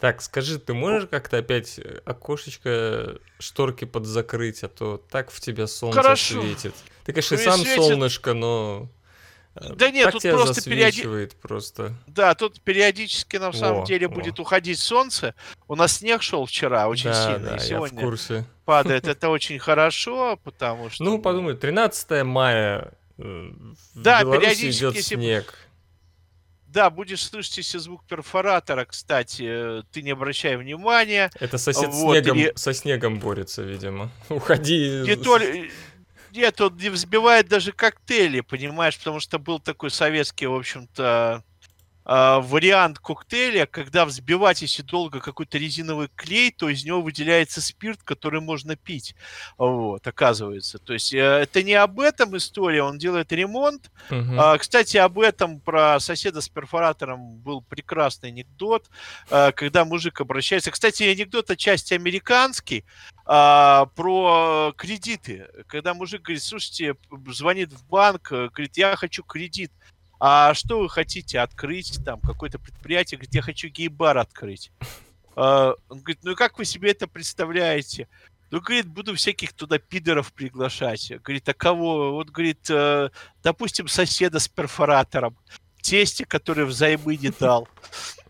Так, скажи, ты можешь как-то опять э, окошечко, шторки подзакрыть, а то так в тебя солнце Хорошо. светит. Ты, конечно, и Ну сам светит. солнышко, но... э, Да нет, так тут тебя просто периоди- просто. Да, тут периодически на самом Во, деле во. будет уходить солнце. У нас снег шел вчера очень да, сильно, да, и я в сегодня курсе. падает. Это очень хорошо, потому что... Ну, подумай, 13 мая э, Да, периодически, идет снег. Да, будешь слышать если звук перфоратора, кстати, э, ты не обращай внимания. Это сосед Вот, снегом, и- со снегом борется, видимо. Уходи. Не с- то ли- Нет, он не взбивает даже коктейли, понимаешь, потому что был такой советский, в общем-то, вариант коктейля, когда взбивать, если долго, какой-то резиновый клей, то из него выделяется спирт, который можно пить. Вот, оказывается. То есть э, это не об этом история, он делает ремонт. А, кстати, об этом про соседа с перфоратором был прекрасный анекдот, а, когда мужик обращается. Кстати, анекдот отчасти американский а, про кредиты. Когда мужик говорит, слушайте, звонит в банк, э, говорит, я хочу кредит. А что вы хотите открыть, там, какое-то предприятие? Я хочу гей-бар открыть. А, Он говорит, ну и как вы себе это представляете? Ну, говорит, буду всяких туда пидоров приглашать. Говорит, а кого? Вот, говорит, э, допустим, соседа с перфоратором, тесте, который взаймы не дал.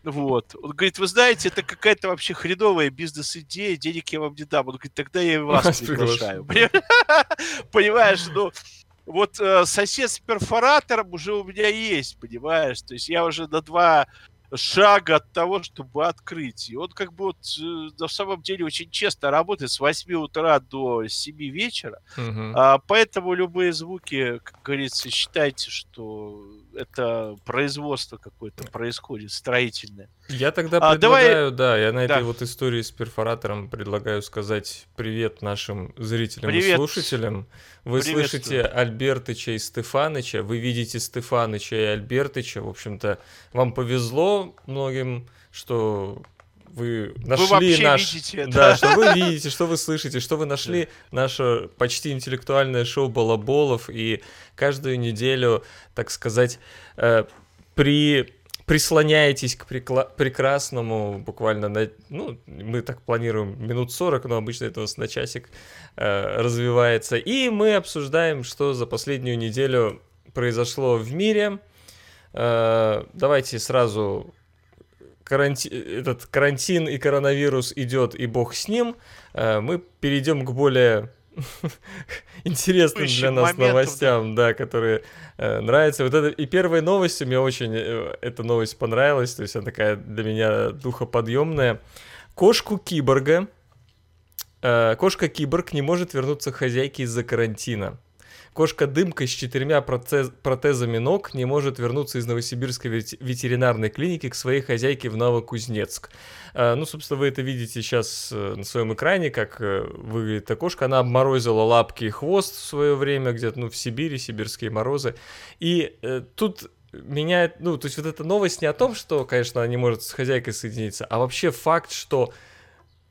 Вот. Он говорит, вы знаете, это какая-то вообще хреновая бизнес-идея, денег я вам не дам. Он говорит, тогда я и вас Вас приглашаю. Понимаешь, ну, вот э, сосед с перфоратором уже у меня есть, понимаешь? То есть я уже на два шага от того, чтобы открыть. И он как бы вот э, на самом деле очень честно работает с 8 утра до 7 вечера. Мгм. А, поэтому любые звуки, как говорится, считайте, что это производство какое-то происходит, строительное. Я тогда А, давай- предлагаю, да, я на этой Да. вот истории с перфоратором предлагаю сказать привет нашим зрителям и Привет. слушателям. Вы слышите Альбертыча и Стефаныча, вы видите Стефаныча и Альбертыча. В общем-то, вам повезло многим, что вы нашли вообще наш... видите это. Да, что вы видите, что вы слышите, что вы нашли наше почти интеллектуальное шоу Балаболов, и каждую неделю, так сказать, э, при прислоняетесь к прикла- прекрасному буквально на, ну, мы так планируем минут 40, но обычно это у нас на часик э, развивается. И мы обсуждаем, что за последнюю неделю произошло в мире. Э, давайте сразу каранти- этот карантин и коронавирус идет, и бог с ним. Э, мы перейдем к более интересным для нас моментам, новостям, да, которые э, нравятся. Вот это и первой новостью мне очень э, эта новость понравилась, то есть она такая для меня духоподъемная. Кошку киборга, э, кошка киборг не может вернуться к хозяйке из-за карантина. Кошка-дымка с четырьмя протез- протезами ног не может вернуться из Новосибирской вет- ветеринарной клиники к своей хозяйке в Новокузнецк. Э, Ну, собственно, вы это видите сейчас э, на своем экране, как э, выглядит эта кошка. Она обморозила лапки и хвост в свое время, где-то ну, в Сибири, сибирские морозы. И э, тут меняет, ну, то есть вот эта новость не о том, что, конечно, она не может с хозяйкой соединиться, а вообще факт, что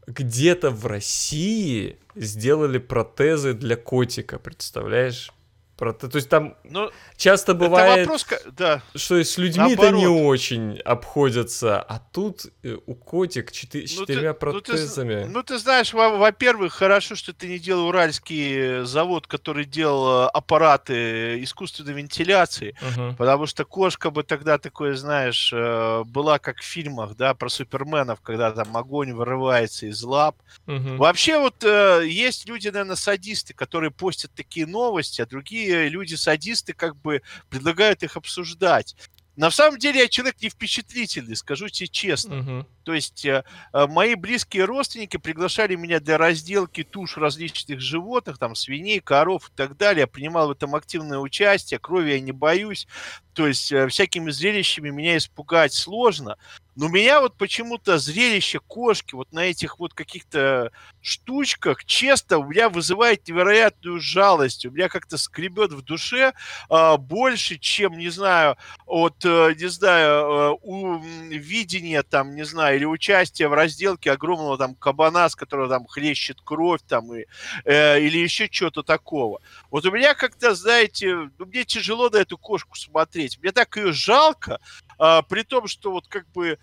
где-то в России сделали протезы для котика, представляешь? Проте- То есть там Ну, часто бывает, вопрос, да. что с людьми-то не очень обходятся, а тут э, у котик четы- Ну, ты- четырьмя ну, ты з- протезами. Ну, ты знаешь, во- во-первых, хорошо, что ты не делал уральский завод, который делал э, аппараты искусственной вентиляции, Мгм. потому что кошка бы тогда такое, знаешь, э, была как в фильмах, да, про суперменов, когда там огонь вырывается из лап. Мгм. Вообще вот есть люди, наверное, садисты, которые постят такие новости, а другие люди-садисты как бы предлагают их обсуждать. На самом деле я человек не впечатлительный, скажу тебе честно. Мгм. То есть э, э, мои близкие родственники приглашали меня для разделки туш различных животных, там свиней, коров и так далее. Я принимал в этом активное участие, крови я не боюсь. То есть э, всякими зрелищами меня испугать сложно. Но меня вот почему-то зрелище кошки вот на этих вот каких-то штучках, честно, у меня вызывает невероятную жалость. У меня как-то скребет в душе а, больше, чем, не знаю, от, э, не знаю, э, у видения там, не знаю, или участия в разделке огромного там кабана, с которого там хлещет кровь там, и, э, или еще что-то такого. Вот у меня как-то, знаете, ну, мне тяжело на эту кошку смотреть. Мне так ее жалко, а, при том, что вот как бы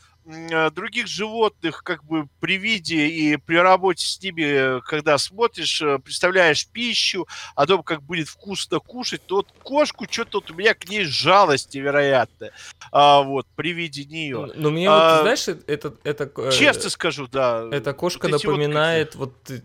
других животных как бы при виде и при работе с ними, когда смотришь, э, представляешь пищу, о том, как будет вкусно кушать, то вот кошку что-то вот у меня к ней жалость невероятная. А, вот, при виде нее. Но мне а, вот, знаешь, это... это честно скажу, да. Эта кошка вот напоминает, вот, вот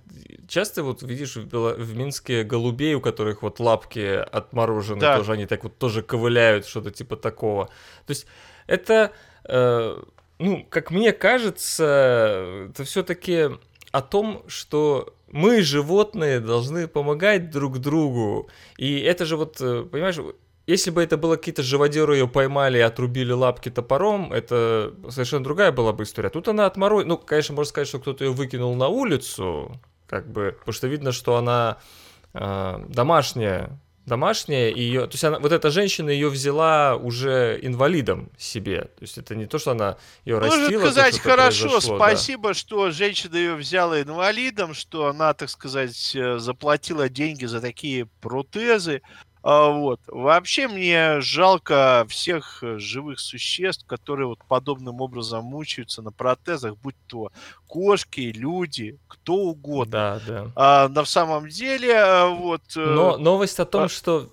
часто вот видишь в, Бело... в Минске голубей, у которых вот лапки отморожены, да. тоже они так вот тоже ковыляют, что-то типа такого. То есть это, э, ну, как мне кажется, это все-таки о том, что мы, животные, должны помогать друг другу. И это же вот, э, понимаешь, если бы это было какие-то живодеры, ее поймали и отрубили лапки топором, это совершенно другая была бы история. Тут она отморозила. Ну, конечно, можно сказать, что кто-то ее выкинул на улицу, как бы, потому что видно, что она э, домашняя, домашняя, и ее, то есть она, вот эта женщина ее взяла уже инвалидом себе, то есть это не то, что она ее Можно растила. Можно сказать, хорошо, спасибо, да. что женщина ее взяла инвалидом, что она, так сказать, э, заплатила деньги за такие протезы, вот. Вообще мне жалко всех э, живых существ, которые вот подобным образом мучаются на протезах, будь то кошки, люди, кто угодно. Да, да. А, на самом деле, э, вот... Э, но новость о том, а... что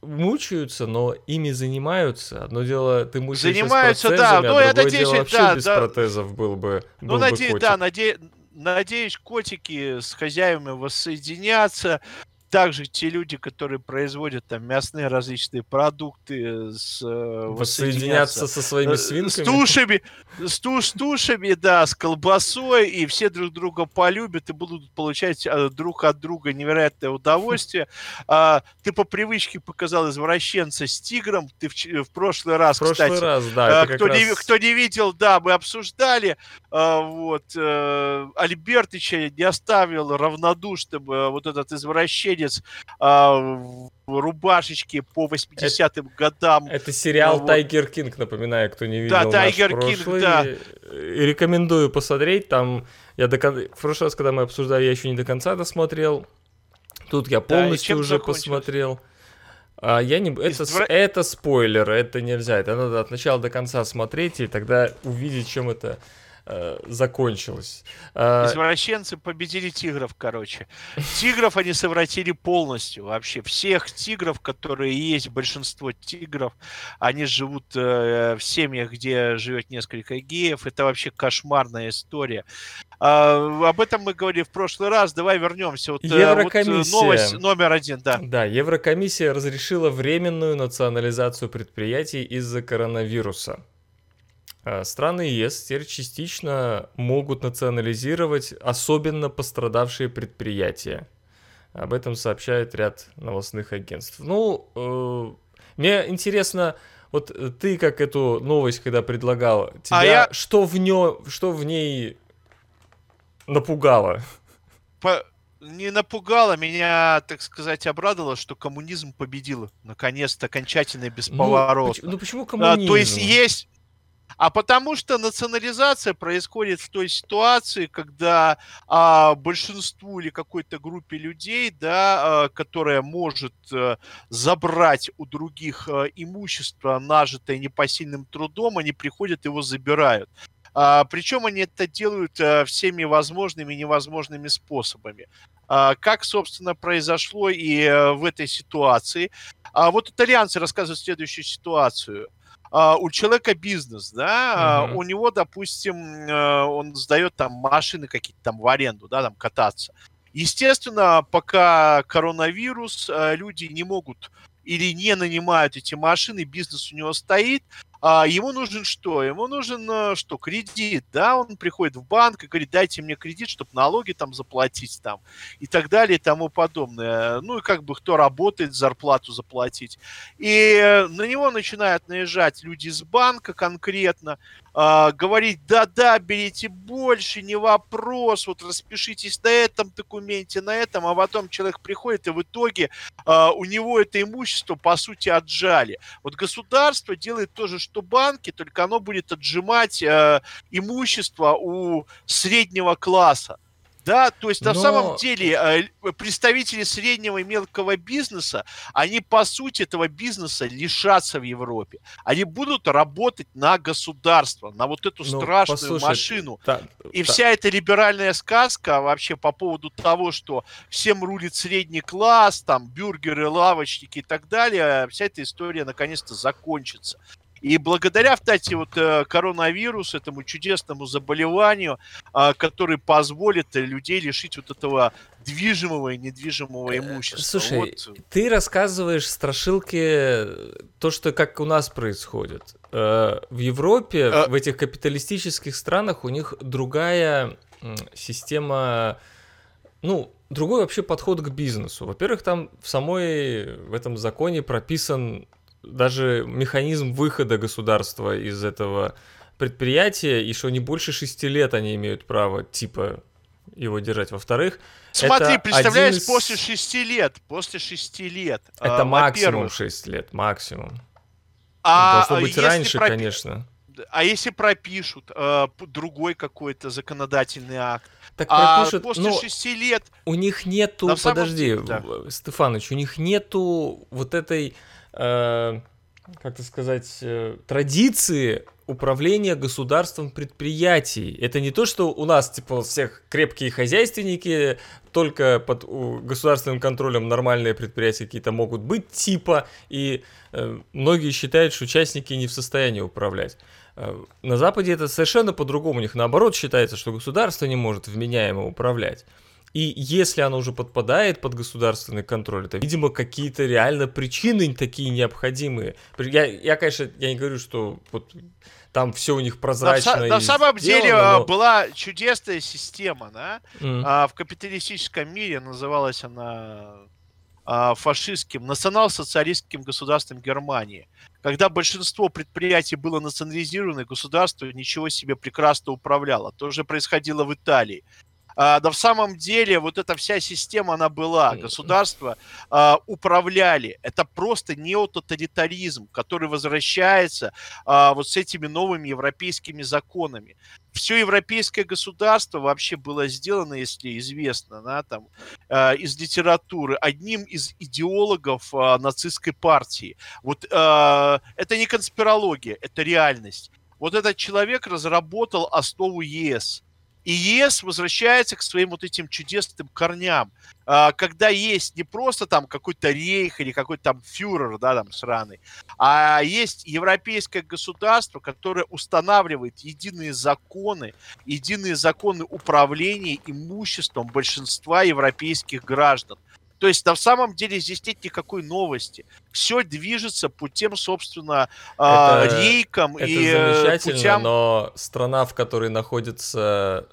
мучаются, но ими занимаются. Одно дело, ты мучаешься занимаются, с протезами, да. а ну, я надеюсь, дело вообще да, без да. протезов был бы Ну, был надеюсь, бы да, наде... надеюсь, котики с хозяевами воссоединятся также те люди, которые производят там мясные различные продукты, с, э, воссоединяться со своими э, свинками. С тушами, с, туш, с тушами, да, с колбасой, и все друг друга полюбят и будут получать э, друг от друга невероятное удовольствие. А, ты по привычке показал извращенца с тигром, ты в, в прошлый раз, в прошлый кстати, раз, да, кто, раз... не, кто не видел, да, мы обсуждали, а, вот, Альбертыча не оставил равнодушным вот этот извращенец японец а, в рубашечке по 80-м годам. Это сериал ну, Тайгер Кинг, напоминаю, кто не видел Да, Тайгер Кинг, да. Рекомендую посмотреть, там я до кон... в прошлый раз, когда мы обсуждали, я еще не до конца досмотрел. Тут я полностью да, уже посмотрел. А я не... это, Извра... это спойлер, это нельзя. Это надо от начала до конца смотреть, и тогда увидеть, чем это э, закончилось. Э, Извращенцы победили тигров, короче. Тигров они совратили полностью вообще. Всех тигров, которые есть, большинство тигров, они живут э, в семьях, где живет несколько геев. Это вообще кошмарная история. А, об этом мы говорили в прошлый раз. Давай вернемся. Вот, Еврокомиссия. Вот новость номер один, да. Да, Еврокомиссия разрешила временную национализацию предприятий из-за коронавируса. Э, страны ЕС теперь частично могут национализировать особенно пострадавшие предприятия. Об этом сообщает ряд новостных агентств. Ну, э, мне интересно, вот ты как эту новость, когда предлагал, тебя, а я... что, в нё, что в ней напугало? По... Не напугало, меня, так сказать, обрадовало, что коммунизм победил. Наконец-то, окончательно и бесповоротно. Ну, ну почему коммунизм? А, то есть есть а потому что национализация происходит в той ситуации, когда а, большинству или какой-то группе людей, да, а, которая может а, забрать у других а, имущество, нажитое непосильным трудом, они приходят его забирают. А, причем они это делают а, всеми возможными и невозможными способами. А, как, собственно, произошло и в этой ситуации. А, вот итальянцы рассказывают следующую ситуацию – у человека бизнес, да, uh, у него, допустим, uh, он сдает там машины какие-то там в аренду, да, там кататься. Естественно, пока коронавирус, э, люди не могут или не нанимают эти машины, бизнес у него стоит, а ему нужен что? Ему нужен э, что? Кредит, да? Он приходит в банк и говорит, дайте мне кредит, чтобы налоги там заплатить там и так далее и тому подобное. Ну и как бы кто работает, зарплату заплатить. И на него начинают наезжать люди из банка конкретно, э, говорить, да-да, берите больше, не вопрос, вот распишитесь на этом документе, на этом, а потом человек приходит, и в итоге э, у него это имущество, по сути, отжали. Вот государство делает то же, что банки, только оно будет отжимать э, имущество у среднего класса. Да, то есть на самом деле э, представители среднего и мелкого бизнеса, они по сути этого бизнеса лишатся в Европе. Они будут работать на государство, на вот эту ну, страшную послушай, машину. Та, и та... вся эта либеральная сказка вообще по поводу того, что всем рулит средний класс, там бюргеры, лавочники и так далее, вся эта история наконец-то закончится. И благодаря, кстати, вот э, коронавирусу, этому чудесному заболеванию, а, который позволит людей лишить вот этого движимого и недвижимого э, имущества. Слушай, вот. ты рассказываешь страшилки то, что как у нас происходит. Э, в Европе, а... в этих капиталистических странах у них другая система, ну, другой вообще подход к бизнесу. Во-первых, там в самой, в этом законе прописан даже механизм выхода государства из этого предприятия, и что не больше шести лет они имеют право, типа, его держать. Во-вторых, Смотри, представляешь, из... после шести лет, после шести лет. Это э, максимум шесть лет, максимум. А Должно быть раньше, пропи... конечно. А если пропишут э, другой какой-то законодательный акт? Так а пропишут, после но шести лет... У них нету, подожди, да. Стефаныч, у них нету вот этой как-то сказать, э, традиции управления государством предприятий. Это не то, что у нас, типа, всех крепкие хозяйственники, только под государственным контролем нормальные предприятия какие-то могут быть, типа, и э, многие считают, что участники не в состоянии управлять. Э, на Западе это совершенно по-другому. У них наоборот считается, что государство не может вменяемо управлять. И если оно уже подпадает под государственный контроль, это, видимо, какие-то реально причины такие необходимые. Я, я конечно, я не говорю, что вот там все у них прозрачно. На, на самом сделано, деле но... А, была чудесная система, да? Mm. А, в капиталистическом мире называлась она а, фашистским, национал-социалистским государством Германии. Когда большинство предприятий было национализировано, государство ничего себе прекрасно управляло. То же происходило в Италии. А, да в самом деле вот эта вся система, она была. Государства а, управляли. Это просто неототалитаризм, который возвращается а, вот с этими новыми европейскими законами. Все европейское государство вообще было сделано, если известно, да, там, э, из литературы, одним из идеологов э, нацистской партии. Вот э, это не конспирология, это реальность. Вот этот человек разработал основу ЕС и ЕС возвращается к своим вот этим чудесным корням, а, когда есть не просто там какой-то рейх или какой-то там фюрер, да, там сраный, а есть европейское государство, которое устанавливает единые законы, единые законы управления имуществом большинства европейских граждан. То есть на самом деле здесь нет никакой новости. Все движется по тем, собственно, а, это, рейкам это и э, замечательно, путям... но страна, в которой находится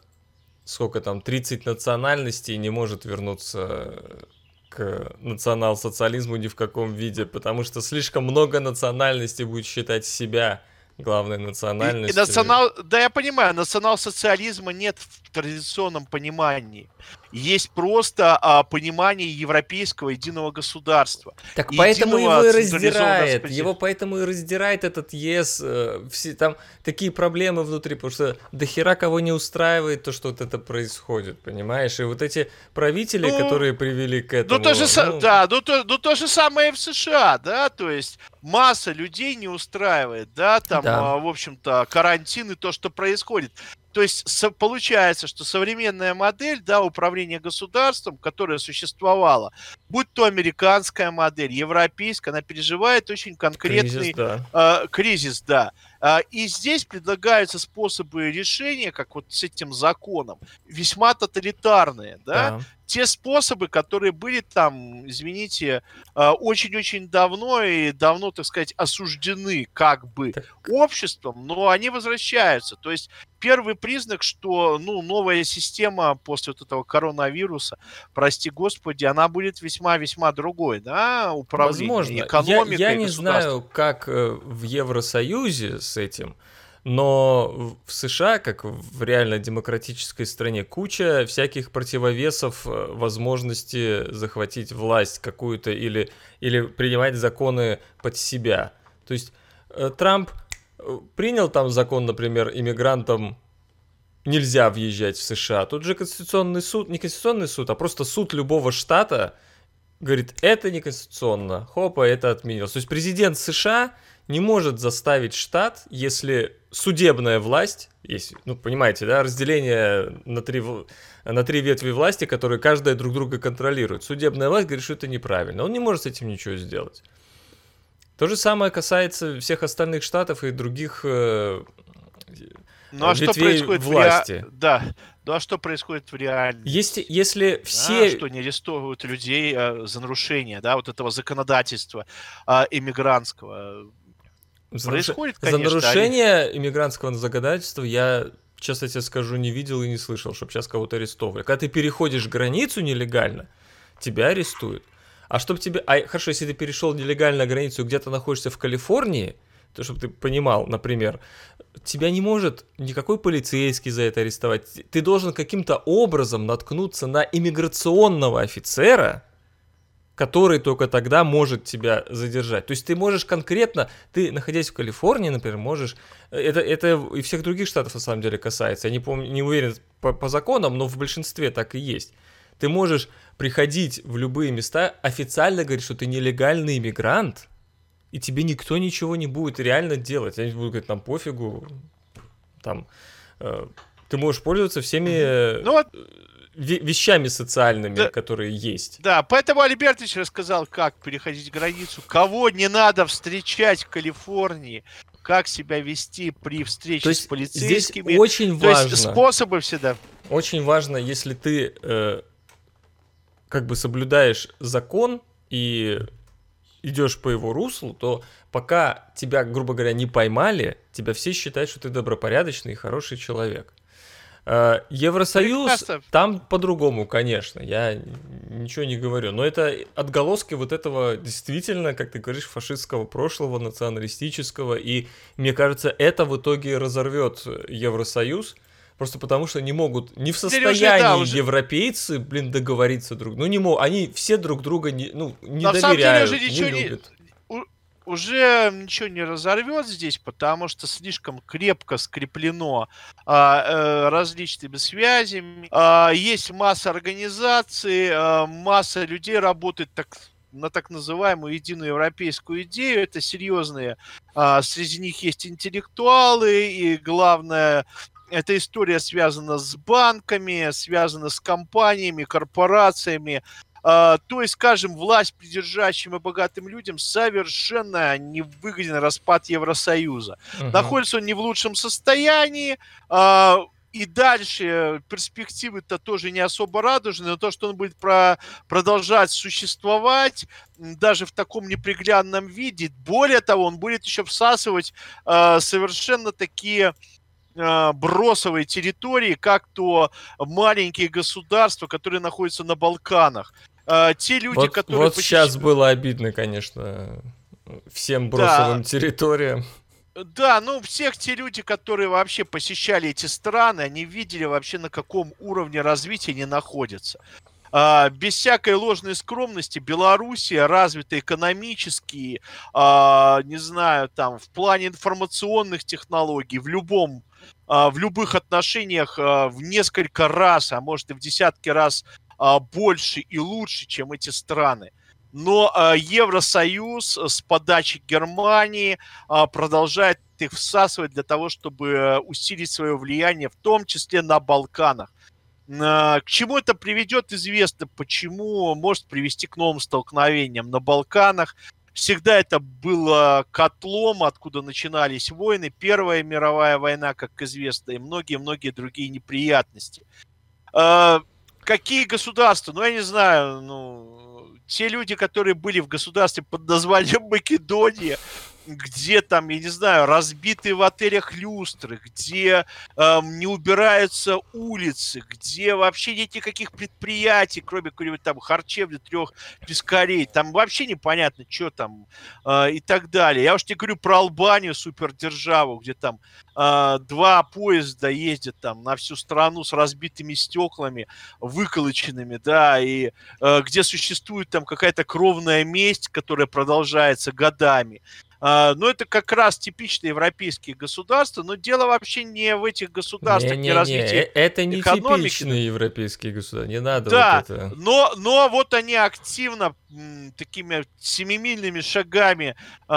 сколько там, 30 национальностей не может вернуться к национал-социализму ни в каком виде, потому что слишком много национальностей будет считать себя главной национальностью. И, и национал, да, я понимаю, национал-социализма нет в традиционном понимании. Есть просто а, понимание европейского единого государства. Так поэтому его и раздирает. Его поэтому и раздирает этот ЕС. Э, все, там такие проблемы внутри, потому что дохера кого не устраивает то, что вот это происходит, понимаешь? И вот эти правители, ну, которые привели к этому... Ну, то же, ну, да, ну, то, ну, то же самое в США, да, то есть масса людей не устраивает, да, там, да. А, в общем-то, карантин и то, что происходит. То есть со, получается, что современная модель да, управления государством, которая существовала, будь то американская модель, европейская, она переживает очень конкретный кризис, да. Э, кризис, да. Э, и здесь предлагаются способы решения, как вот с этим законом, весьма тоталитарные, да, да те способы, которые были там, извините, а, очень-очень давно и давно, так сказать, осуждены как бы так. обществом, но они возвращаются. То есть первый признак, что ну, новая система после вот этого коронавируса, прости господи, она будет весьма-весьма другой, да, управление, Возможно. экономикой. Я, я не знаю, как э, в Евросоюзе с этим, но в США, как в реально демократической стране, куча всяких противовесов э, возможности захватить власть какую-то или, или принимать законы под себя. То есть э, Трамп э, принял там закон, например, иммигрантам нельзя въезжать в США. Тут же Конституционный суд, не Конституционный суд, а просто суд любого штата говорит, это неконституционно, хопа, это отменилось. То есть президент США не может заставить штат, если судебная власть, есть, ну, понимаете, да, разделение на три, на три ветви власти, которые каждая друг друга контролирует. Судебная власть говорит, что это неправильно. Он не может с этим ничего сделать. То же самое касается всех остальных штатов и других э, ну, а что происходит власти. В ре... Да. Ну а что происходит в реальности? Если, если все... Да, что не арестовывают людей э, за нарушение, да, вот этого законодательства э, иммигрантского. За, происходит, конечно. За нарушение они... иммигрантского законодательства я, честно тебе скажу, не видел и не слышал, чтобы сейчас кого-то арестовывали. Когда ты переходишь границу нелегально, тебя арестуют. А чтобы тебе... А хорошо, если ты перешел нелегально границу, где-то находишься в Калифорнии, то чтобы ты понимал, например, тебя не может никакой полицейский за это арестовать. Ты должен каким-то образом наткнуться на иммиграционного офицера, который только тогда может тебя задержать. То есть ты можешь конкретно, ты, находясь в Калифорнии, например, можешь... Это, это и всех других штатов на самом деле касается. Я не, помню, не уверен по, по законам, но в большинстве так и есть. Ты можешь приходить в любые места, официально говорить, что ты нелегальный иммигрант, и тебе никто ничего не будет реально делать. Они будут говорить, нам пофигу, там, э, ты можешь пользоваться всеми ну, вот, вещами социальными, да, которые есть. Да, поэтому Альбертович рассказал, как переходить границу, кого не надо встречать в Калифорнии, как себя вести при встрече То есть с полицейскими. Здесь очень То важно. Есть способы всегда. Очень важно, если ты э, как бы соблюдаешь закон и идешь по его руслу, то пока тебя, грубо говоря, не поймали, тебя все считают, что ты добропорядочный и хороший человек. Э, Евросоюз, там по-другому, конечно, я ничего не говорю, но это отголоски вот этого действительно, как ты говоришь, фашистского прошлого, националистического, и мне кажется, это в итоге разорвет Евросоюз, Просто потому что не могут, не в состоянии да, уже... европейцы, блин, договориться друг. Ну не могут, они все друг друга не, ну, не На доверяют, самом деле уже ничего не любят. Уже ничего не разорвет здесь, потому что слишком крепко скреплено а, а, различными связями. А, есть масса организаций, а, масса людей работает так на так называемую единую европейскую идею. Это серьезные, а, среди них есть интеллектуалы, и главное, эта история связана с банками, связана с компаниями, корпорациями. Uh, то есть, скажем, власть придержащим и богатым людям совершенно не выгоден распад Евросоюза. Uh-huh. Находится он не в лучшем состоянии, uh, и дальше перспективы-то тоже не особо радужные, но то, что он будет про продолжать существовать даже в таком неприглядном виде, более того, он будет еще всасывать э, совершенно такие а, бросовой территории, как то маленькие государства, которые находятся на Балканах. А, те люди, вот, которые... Вот посещ... сейчас было обидно, конечно, всем бросовым да. территориям. Да, ну всех те люди, которые вообще посещали эти страны, они видели вообще на каком уровне развития они находятся. А, без всякой ложной скромности, Белоруссия развита экономически, а, не знаю, там, в плане информационных технологий, в любом а, в любых отношениях а, в несколько раз, а может и в десятки раз а, больше и лучше, чем эти страны. Но Евросоюз с подачи Германии продолжает их всасывать для того, чтобы усилить свое влияние, в том числе на Балканах. К чему это приведет, известно, почему может привести к новым столкновениям на Балканах. Всегда это было котлом, откуда начинались войны. Первая мировая война, как известно, и многие-многие другие неприятности. Какие государства? Ну, я не знаю, ну, те люди, которые были в государстве под названием Македония, где там, я не знаю, разбитые в отелях люстры, где э, не убираются улицы, где вообще нет никаких предприятий, кроме какой-нибудь там харчевни трех пескарей, там вообще непонятно, что там э, и так далее. Я уж не говорю про Албанию, супердержаву, где там э, два поезда ездят там на всю страну с разбитыми стеклами, выколоченными, да, и э, где существует там какая-то кровная месть, которая продолжается годами. А, но это как раз типичные европейские государства, но дело вообще не в этих государствах, не, не, не развитии э, Это не экономики. типичные европейские государства, не надо да, вот это. Но, но вот они активно такими семимильными шагами э,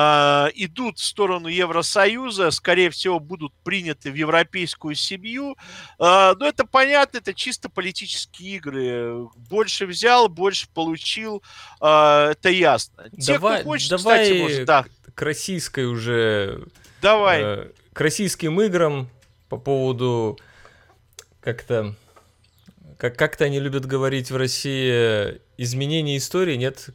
идут в сторону Евросоюза, скорее всего, будут приняты в европейскую семью. Э, но это понятно, это чисто политические игры. Больше взял, больше получил, э, это ясно. Те, давай, кто хочет, давай кстати, может, да. К российской уже... Давай. Э, к российским играм по поводу как-то как как-то они любят говорить в России, изменение истории, нет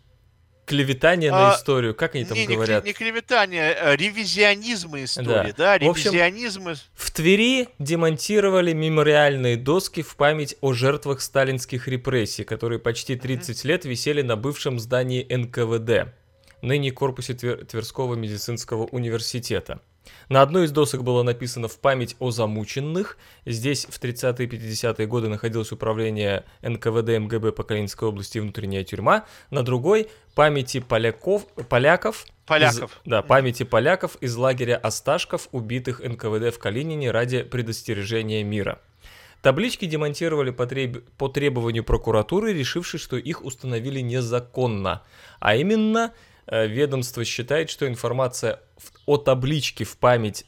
клеветание а, на историю, как они там не, говорят? Не, не клеветание, а ревизионизм истории, да, да ревизионизм. В, общем, в Твери демонтировали мемориальные доски в память о жертвах сталинских репрессий, которые почти 30 mm-hmm. лет висели на бывшем здании НКВД, ныне корпусе Твер- Тверского медицинского университета. На одной из досок было написано «В память о замученных». Здесь в 30-е и 50-е годы находилось управление НКВД МГБ по Калининской области внутренняя тюрьма. На другой «Памяти поляков, поляков Поляков. Из, да, памяти поляков из лагеря Осташков, убитых НКВД в Калинине ради предостережения мира. Таблички демонтировали по, треб... по требованию прокуратуры, решившей, что их установили незаконно. А именно, ведомство считает, что информация о табличке в память,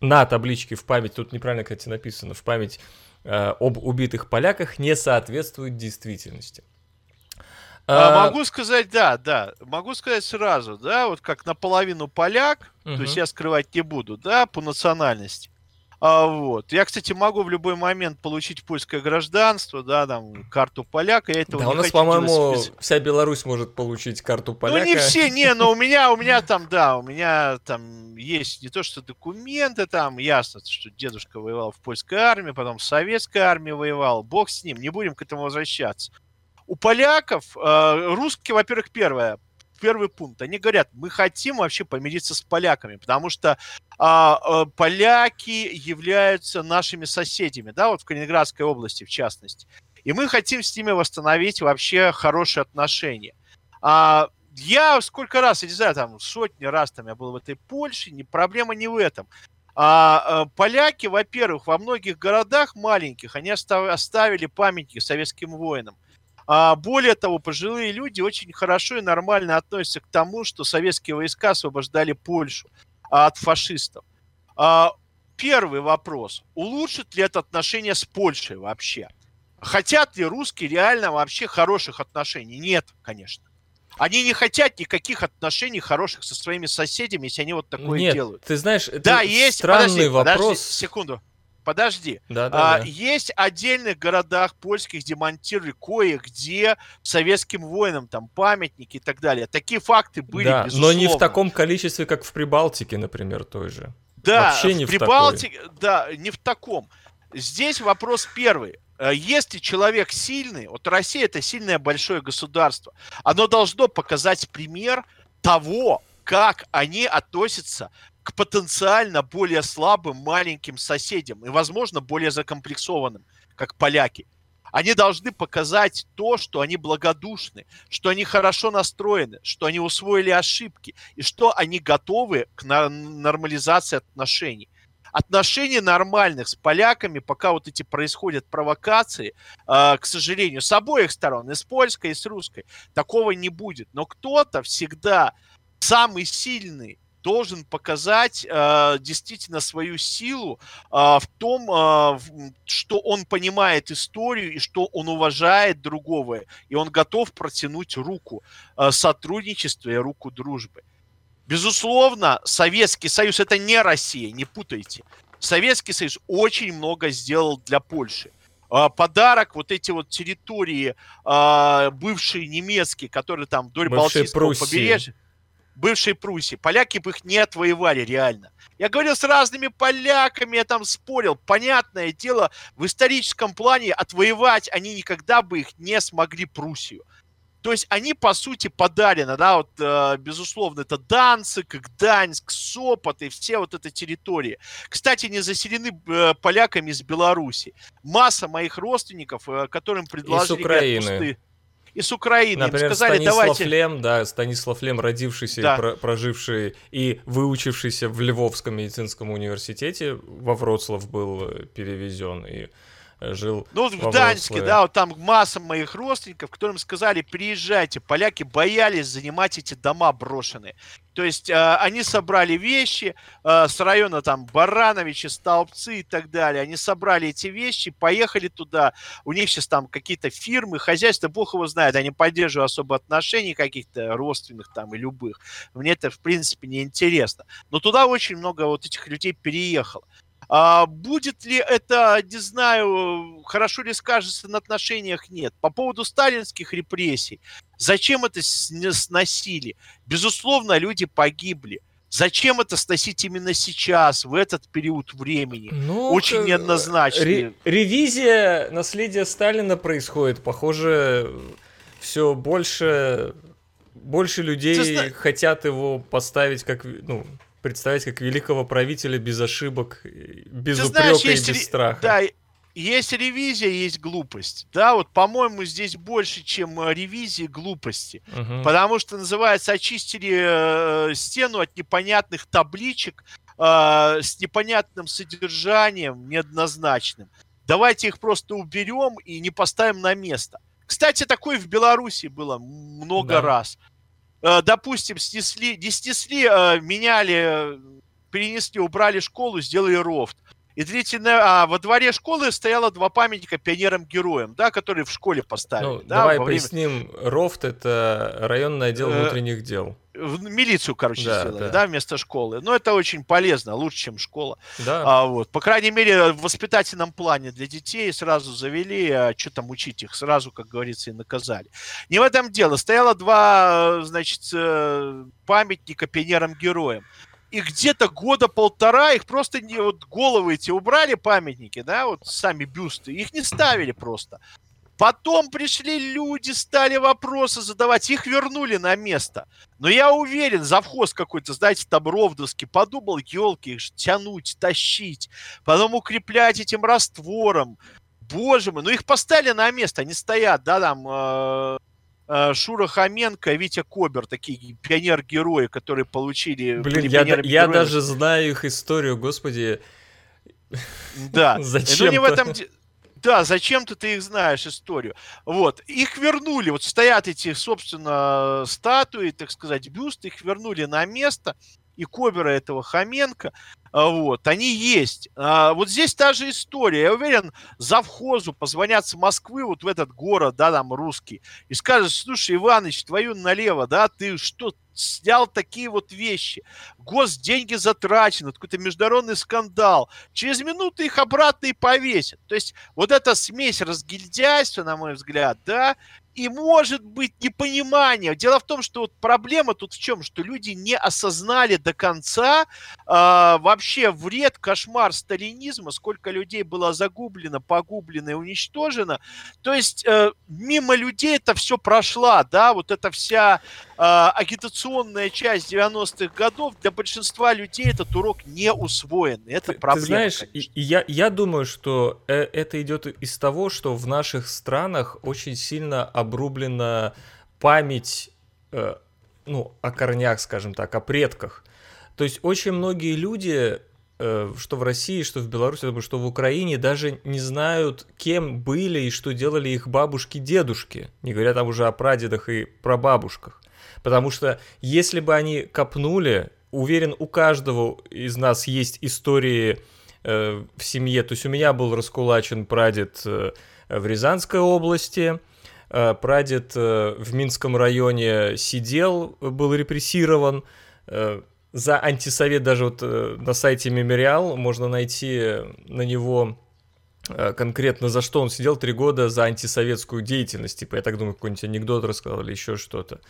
на табличке в память, тут неправильно, кстати, написано, в память э, об убитых поляках не соответствует действительности. А, а, могу сказать, да, да, могу сказать сразу, да, вот как наполовину поляк, угу. то есть я скрывать не буду, да, по национальности. А, вот. Я, кстати, могу в любой момент получить польское гражданство, да, там, карту поляка. Я этого да, не у нас, по-моему, спец... вся Беларусь может получить карту поляка. Ну, не все, не, но у меня, у меня там, да, у меня там есть не то, что документы, там ясно, что дедушка воевал в польской армии, потом в советской армии воевал, бог с ним, не будем к этому возвращаться. У поляков, э, русские, во-первых, первое, первый пункт. Они говорят, мы хотим вообще помириться с поляками, потому что а, а, поляки являются нашими соседями, да, вот в Калининградской области в частности. И мы хотим с ними восстановить вообще хорошие отношения. А, я сколько раз, я не знаю, там сотни раз там я был в этой Польше, не, проблема не в этом. А, а, поляки, во-первых, во многих городах маленьких, они оставили памятники советским воинам. А более того, пожилые люди очень хорошо и нормально относятся к тому, что советские войска освобождали Польшу от фашистов. А, первый вопрос. Улучшит ли это отношения с Польшей вообще? Хотят ли русские реально вообще хороших отношений? Нет, конечно. Они не хотят никаких отношений хороших со своими соседями, если они вот такое Нет, делают. Ты знаешь, это да, есть, странный подожди, вопрос. Подожди, секунду подожди. Да, да, а, да. Есть отдельных городах польских демонтировали кое-где советским воинам там памятники и так далее. Такие факты были, да, безусловно. но не в таком количестве, как в Прибалтике, например, той же. Да, Вообще не в Прибалтике, в да, не в таком. Здесь вопрос первый. Э, если человек сильный, вот Россия это сильное большое государство, оно должно показать пример того, как они относятся к потенциально более слабым маленьким соседям и, возможно, более закомплексованным, как поляки. Они должны показать то, что они благодушны, что они хорошо настроены, что они усвоили ошибки и что они готовы к нормализации отношений. Отношений нормальных с поляками, пока вот эти происходят провокации, э, к сожалению, с обоих сторон, и с польской, и с русской, такого не будет. Но кто-то всегда самый сильный должен показать э, действительно свою силу э, в том, э, что он понимает историю и что он уважает другого, и он готов протянуть руку э, сотрудничества и руку дружбы. Безусловно, Советский Союз это не Россия, не путайте. Советский Союз очень много сделал для Польши подарок, вот эти вот территории бывшие немецкие, которые там вдоль Бывшей Балтийского Пруссии. побережья бывшей Пруссии. Поляки бы их не отвоевали реально. Я говорил с разными поляками, я там спорил. Понятное дело, в историческом плане отвоевать они никогда бы их не смогли Пруссию. То есть они, по сути, подарены, да, вот, э, безусловно, это Данцик, Гданьск, Сопот и все вот эти территории. Кстати, не заселены э, поляками из Беларуси. Масса моих родственников, э, которым предложили... Из Украины. Говорят, и с Украины. Например, Им сказали, Станислав давайте... Лем, да, Станислав Лем, родившийся Да. и про- проживший и выучившийся в Львовском медицинском университете, во Вроцлав был перевезен и жил Ну, в Даньске, Вроцлаве. да, вот там масса моих родственников, которым сказали, приезжайте. Поляки боялись занимать эти дома брошенные. То есть э, они собрали вещи э, с района там Барановичи, Столбцы и так далее. Они собрали эти вещи, поехали туда. У них сейчас там какие-то фирмы, хозяйства, бог его знает. Они поддерживают особо отношений каких-то родственных там и любых. Мне это, в принципе, не интересно. Но туда очень много вот этих людей переехало. А будет ли это, не знаю, хорошо ли скажется на отношениях, нет. По поводу сталинских репрессий, зачем это сн- сносили? Безусловно, люди погибли. Зачем это сносить именно сейчас, в этот период времени? Ну, Очень к- неоднозначно. ре- ревизия наследия Сталина происходит. Похоже, все больше, больше людей Ты хотят его поставить как, ну, представить как великого правителя без ошибок, и без Ты упрека знаешь, и без ре- страха. Да, есть ревизия, есть глупость. Да, вот, по-моему, здесь больше, чем э, ревизии, глупости. Мгм. Потому что, называется, очистили э, стену от непонятных табличек э, с непонятным содержанием, неоднозначным. Давайте их просто уберем и не поставим на место. Кстати, такое в Беларуси было много Да. раз. Э, допустим, снесли, не снесли, э, меняли, э, перенесли, убрали школу, сделали рофт. И длительно, а во дворе школы стояло два памятника пионерам-героям, да, которые в школе поставили. Ну, да, давай время- поясним. РОФТ — это районный отдел Э, внутренних дел. в милицию, короче, Да, сделали, да. да. вместо школы. Но это очень полезно, лучше, чем школа. Да. А, вот. По крайней мере, в воспитательном плане для детей сразу завели, а что там учить их, сразу, как говорится, и наказали. Не в этом дело. Стояло два, э, значит, э, памятника пионерам-героям. И где-то года полтора их просто не вот головы эти убрали памятники, да, вот сами бюсты, их не ставили просто. Потом пришли люди, стали вопросы задавать, их вернули на место. Но я уверен, завхоз какой-то, знаете, там ровдовский, подумал, елки, их тянуть, тащить, потом укреплять этим раствором. Боже мой, ну их поставили на место, они стоят, да, там э, Шура Хоменко, Витя Кобер, такие пионер-герои, которые получили... Блин, я, я даже знаю их историю, господи. Да. Ну, не в этом... Да, зачем-то ты их знаешь историю. Вот. Их вернули. Вот стоят эти, собственно, статуи, так сказать, бюсты, их вернули на место. И Кобера этого Хоменко, а, вот, они есть. А, Вот здесь та же история. Я уверен, завхозу позвонят с Москвы, вот в этот город, да, там русский, и скажут, слушай, Иваныч, твою налево, да, ты что, снял такие вот вещи, госденьги затрачены, какой-то международный скандал. Через минуту их обратно и повесят. То есть вот эта смесь разгильдяйства, на мой взгляд, да, и может быть непонимание. Дело в том, что вот проблема тут в чем, что люди не осознали до конца а, вообще вред, кошмар сталинизма, сколько людей было загублено, погублено и уничтожено. То есть э, мимо людей это все прошла, да, вот эта вся агитационная часть 90-х годов для большинства людей этот урок не усвоен. Это Ты- проблема. Ты знаешь, конечно. я, я думаю, что э, это идет из того, что в наших странах очень сильно обрублена память, э, ну, о корнях, скажем так, о предках. То есть очень многие люди, э, что в России, что в Беларуси, что в Украине, даже не знают, кем были и что делали их бабушки-дедушки, не говоря там уже о прадедах и прабабушках. Потому что если бы они копнули, уверен, у каждого из нас есть истории э, в семье. То есть у меня был раскулачен прадед э, в Рязанской области, э, прадед э, в Минском районе сидел, был репрессирован. э, за антисовет даже вот э, на сайте Мемориал можно найти на него э, конкретно за что он сидел три года за антисоветскую деятельность. Типа, я так думаю, какой-нибудь анекдот рассказал или еще что-то.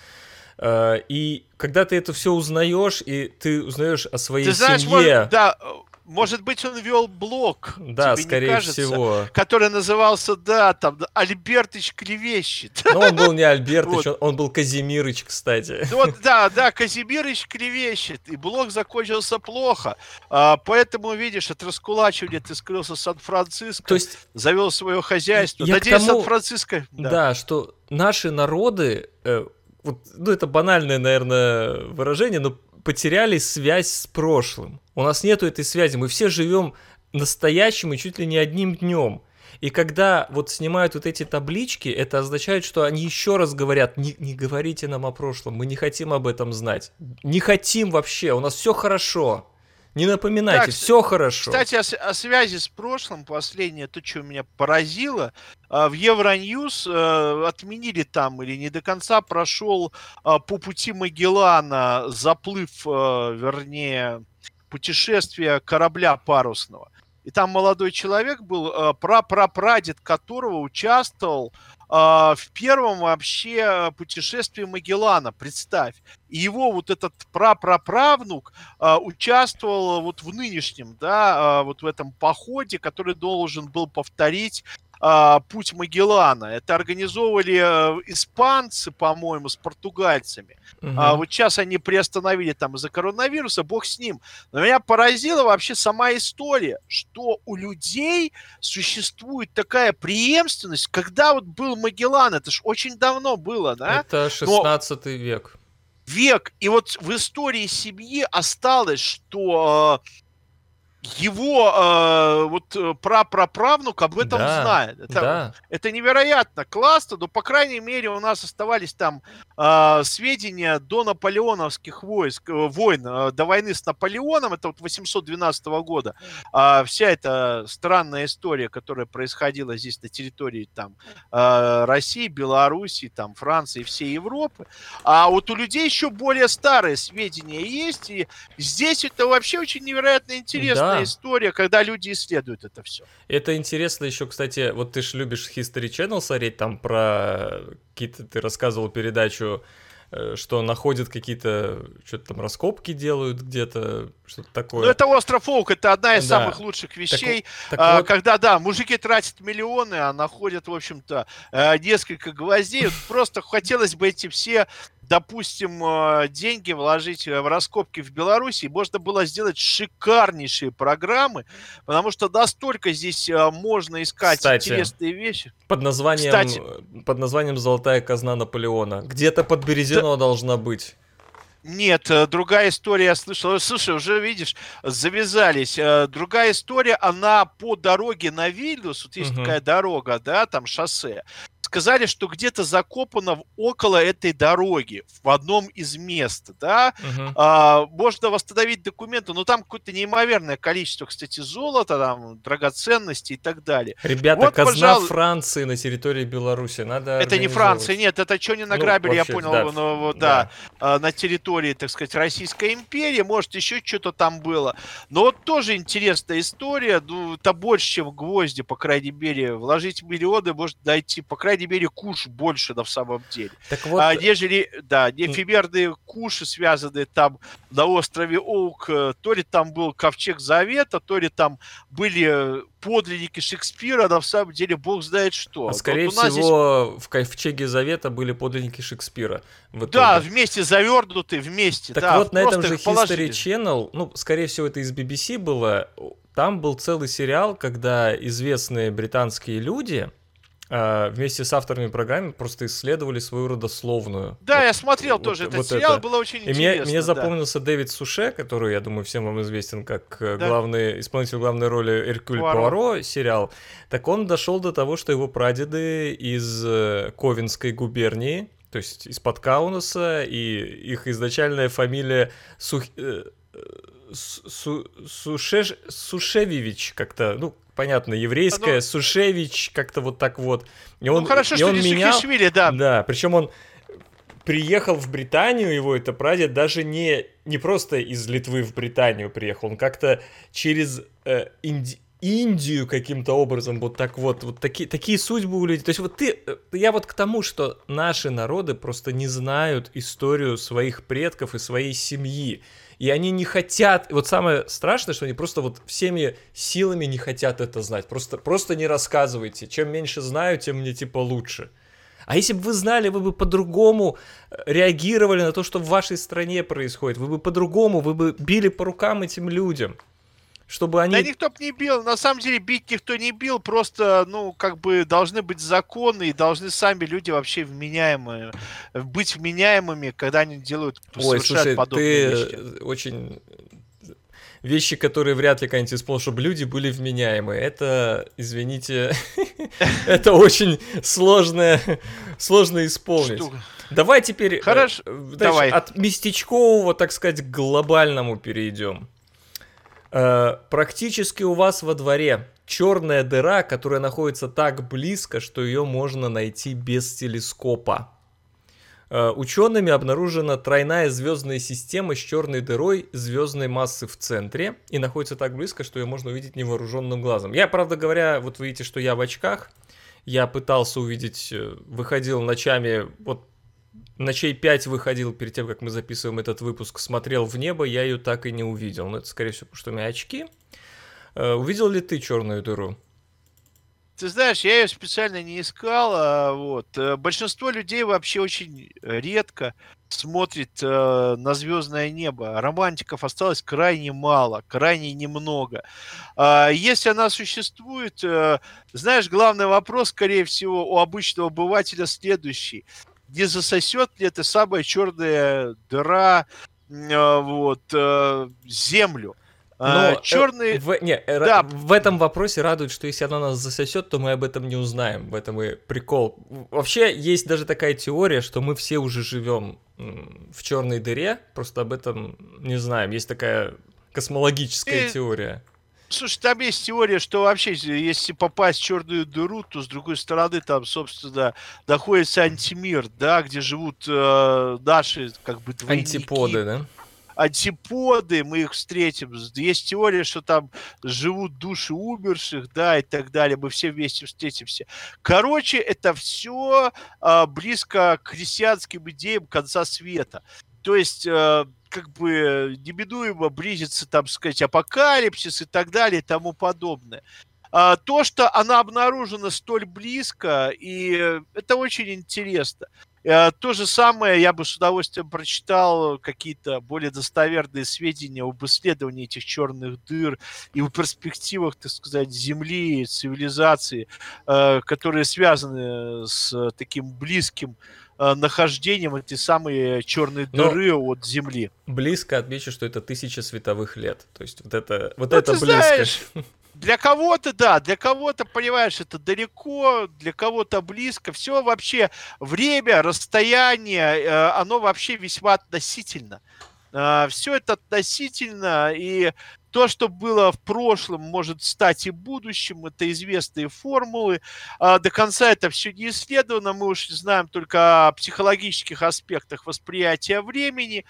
Э, И когда ты это все узнаешь, и ты узнаешь о своей Ты знаешь, семье. может, да, Может быть, он вел блог. Да, тебе скорее не кажется, всего. Который назывался, да, там, Альбертыч клевещет. Но он был не Альбертыч, Вот. он, он был Казимирыч, кстати. Ну Вот, да, да, Казимирыч клевещет, и блог закончился плохо. А, поэтому, видишь, от раскулачивания ты скрылся в Сан-Франциско, То есть, завел свое хозяйство. Я Надеюсь, тому- Сан-Франциско... да. что наши народы, э, вот, ну это банальное, наверное, выражение, но потеряли связь с прошлым. У нас нету этой связи, мы все живем настоящим и чуть ли не одним днем. И когда вот снимают вот эти таблички, это означает, что они еще раз говорят, не, не говорите нам о прошлом, мы не хотим об этом знать. Не хотим вообще, у нас все хорошо. Не напоминайте, Так, все хорошо. Кстати, о, о связи с прошлым, последнее, то, что меня поразило, а, в Евроньюз э, отменили там или не до конца прошел а, по пути Магеллана заплыв, э, вернее, путешествие корабля парусного. И там молодой человек был, э, прапрапрадед которого участвовал э, в первом вообще путешествии Магеллана, представь. И его вот этот прапраправнук э, участвовал вот в нынешнем, да, э, вот в этом походе, который должен был повторить э, путь Магеллана. Это организовывали э, испанцы, по-моему, с португальцами. Мгм. А вот сейчас они приостановили там из-за коронавируса, бог с ним. Но меня поразила вообще сама история, что у людей существует такая преемственность, когда вот был Магеллан, это ж очень давно было, да? Это 16 век. век. И вот в истории семьи осталось, что э, его э, вот э, прапраправнук об этом Да, знает. Это, Да. это невероятно классно, но, по крайней мере, у нас оставались там э, сведения до наполеоновских войск, э, войн, э, до войны с Наполеоном, это вот 812 года. А вся эта странная история, которая происходила здесь на территории там э, России, Белоруссии, там Франции, всей Европы. А вот у людей еще более старые сведения есть, и здесь это вообще очень невероятно интересная Да. История, когда люди исследуют это все. Это интересно еще, кстати, вот ты же любишь History Channel смотреть, там про какие-то, ты рассказывал передачу, э, что находят какие-то, что-то там раскопки делают где-то, что-то такое. Ну, это остров Оук, это одна из Да. самых лучших вещей. Так а, вот, Когда, да, мужики тратят миллионы, а находят, в общем-то, э, несколько гвоздей. Просто хотелось бы эти все, допустим, э, деньги вложить э, в раскопки в Беларуси. Можно было сделать шикарнейшие программы, потому что настолько здесь э, можно искать Кстати, интересные вещи. под названием, кстати- под названием «Золотая казна Наполеона». Где-то под Березино должна быть. Нет, другая история, я слышал. Слушай, уже видишь, завязались. Другая история, она по дороге на Вильнюс, вот есть Мгм. такая дорога, да, там шоссе. Сказали, что где-то закопано около этой дороги, в одном из мест, да. Мгм. А, можно восстановить документы, но там какое-то неимоверное количество, кстати, золота, там, драгоценностей и так далее. Ребята, Вот, казна пожалуй- Франции на территории Беларуси. Надо Это не. Франция, нет, это что не Ну, награбили, я вообще, понял, да, ну, вот, да. да, а, на территории, так сказать, Российской империи, может, еще что-то там было. Но вот тоже интересная история, ну, это больше, чем гвозди, по крайней мере, вложить миллионы, может дойти, по крайней мере, куш больше на самом деле. Так вот, а, нежели, да, эфемерные куши, связанные там на острове Оук, э, то ли там был ковчег Завета, то ли там были э, подлинники Шекспира, на самом деле бог знает что. а Вот скорее у нас здесь всего в Ковчеге Завета были подлинники Шекспира. в Да, итоге. вместе завернуты, вместе. Так да, вот, на этом же их положили. History Channel, ну, скорее всего, это из BBC было, там был целый сериал, когда известные британские люди вместе с авторами программы просто исследовали свою родословную. Да, Вот- я смотрел вот- тоже этот вот сериал, это. было очень И мне, интересно. мне да. запомнился Дэвид Суше, который, я думаю, всем вам известен как э, Да. главный исполнитель главной роли Эркюль Пуаро. Пуаро. сериал. Так он дошел до того, что его прадеды из э, Ковенской губернии, то есть из-под Каунаса, и их изначальная фамилия Сух... э, Су- Сушеш... Сушевич как-то, ну, понятно, еврейская, Ну, Сушевич как-то вот так вот. И он, ну хорошо, и что он не менял... Сухишвили, да. Да, причем он приехал в Британию, его это прадед даже не, не просто из Литвы в Британию приехал, он как-то через э, инди- Индию каким-то образом, вот так вот, вот такие, такие судьбы у людей. То есть вот ты, э, я вот к тому, что наши народы просто не знают историю своих предков и своей семьи. И они не хотят, вот самое страшное, что они просто вот всеми силами не хотят это знать. Просто, просто не рассказывайте. Чем меньше знаю, тем мне типа лучше. А если бы вы знали, вы бы по-другому э, реагировали на то, что в вашей стране происходит. Вы бы по-другому, вы бы били по рукам этим людям чтобы они... Да никто бы не бил, на самом деле бить никто не бил, просто, ну, как бы должны быть законы и должны сами люди вообще вменяемые, быть вменяемыми, когда они делают, Ой, слушай, подобные ты вещи. очень вещи, которые вряд ли когда-нибудь исполнил, чтобы люди были вменяемые. Это, извините, это очень сложное, сложно исполнить. Давай теперь э, Хорошо, давай. от местечкового, так сказать, к глобальному перейдем. Э, практически у вас во дворе черная дыра, которая находится так близко, что ее можно найти без телескопа. Э, учеными обнаружена тройная звездная система с черной дырой звездной массы в центре и находится так близко, что ее можно увидеть невооруженным глазом. Я, правда говоря, вот видите, что я в очках. Я пытался увидеть, э, выходил ночами, вот ночей 5 выходил перед тем, как мы записываем этот выпуск, смотрел в небо, я ее так и не увидел. Но это, скорее всего, потому что у меня очки. Э, увидел ли ты черную дыру? Ты знаешь, я ее специально не искал. А вот. Э, большинство людей вообще очень редко смотрит э, на звездное небо. Романтиков осталось крайне мало, крайне немного. Э, если она существует, э, знаешь, главный вопрос, скорее всего, у обычного обывателя следующий не засосет ли эта самая черная дыра э, вот, э, землю. А, Но черный... Э, в, не, да. в этом вопросе радует, что если она нас засосет, то мы об этом не узнаем. В этом и прикол. Вообще есть даже такая теория, что мы все уже живем в черной дыре, просто об этом не знаем. Есть такая космологическая и... теория. Слушай, там есть теория, что вообще, если попасть в черную дыру, то с другой стороны там, собственно, находится антимир, да, где живут э, наши, как бы, двойники. Антиподы, да? антиподы, мы их встретим. Есть теория, что там живут души умерших, да, и так далее. Мы все вместе встретимся. Короче, это все э, близко к христианским идеям конца света. То есть э, как бы неминуемо близится, там сказать, апокалипсис и так далее и тому подобное. А, то, что она обнаружена столь близко, и это очень интересно. А, то же самое я бы с удовольствием прочитал какие-то более достоверные сведения об исследовании этих черных дыр и о перспективах, так сказать, Земли, цивилизации, которые связаны с таким близким Э, нахождением этой самой черной дыры Но от Земли. Близко отмечу, что это тысяча световых лет. То есть вот это, вот ну, это близко. Знаешь, для кого-то, да, для кого-то, понимаешь, это далеко, для кого-то близко. Все вообще время, расстояние, э, оно вообще весьма относительно. Э, Все это относительно, и то, что было в прошлом, может стать и будущим. Это известные формулы. А до конца это все не исследовано. Мы уж знаем только о психологических аспектах восприятия времени.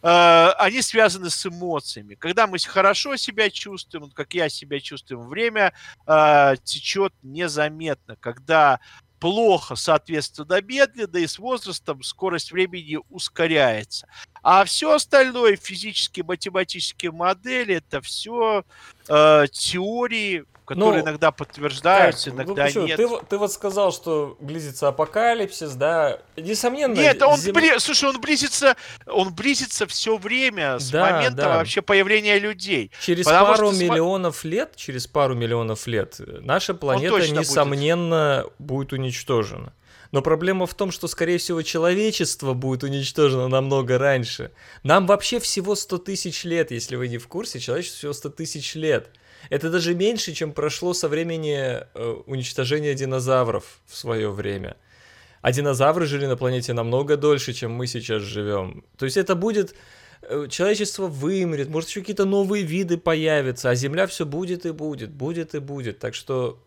А, они связаны с эмоциями. Когда мы хорошо себя чувствуем, как я себя чувствую, время а, течет незаметно. Когда плохо, соответственно, медленно, и с возрастом скорость времени ускоряется. А все остальное, физические, математические модели, это все э, теории, которые ну, иногда подтверждаются, как? иногда ну, нет. Ты, ты вот сказал, что близится апокалипсис, да? Несомненно. Нет, он зем... бли... слушай, он близится, он близится все время с да, момента да. вообще появления людей. Через пару что... миллионов лет, через пару миллионов лет наша планета несомненно будет. будет уничтожена. Но проблема в том, что, скорее всего, человечество будет уничтожено намного раньше. Нам вообще всего 100 тысяч лет, если вы не в курсе, человечеству всего 100 тысяч лет. Это даже меньше, чем прошло со времени э, уничтожения динозавров в свое время. А динозавры жили на планете намного дольше, чем мы сейчас живем. То есть это будет... Э, человечество вымрет, может еще какие-то новые виды появятся, а Земля все будет и будет, будет и будет. Так что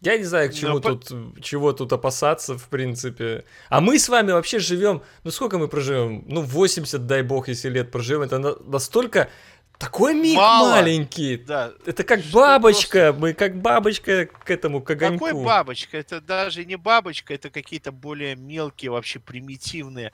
я не знаю, к чему Но... тут, чего тут опасаться, в принципе. А мы с вами вообще живем, ну сколько мы проживем? Ну 80, дай бог, если лет проживем. Это настолько Такой миг Мало. маленький. Да. Это как Что бабочка, мы как бабочка к этому, к огоньку. Какой бабочка? Это даже не бабочка, это какие-то более мелкие, вообще примитивные,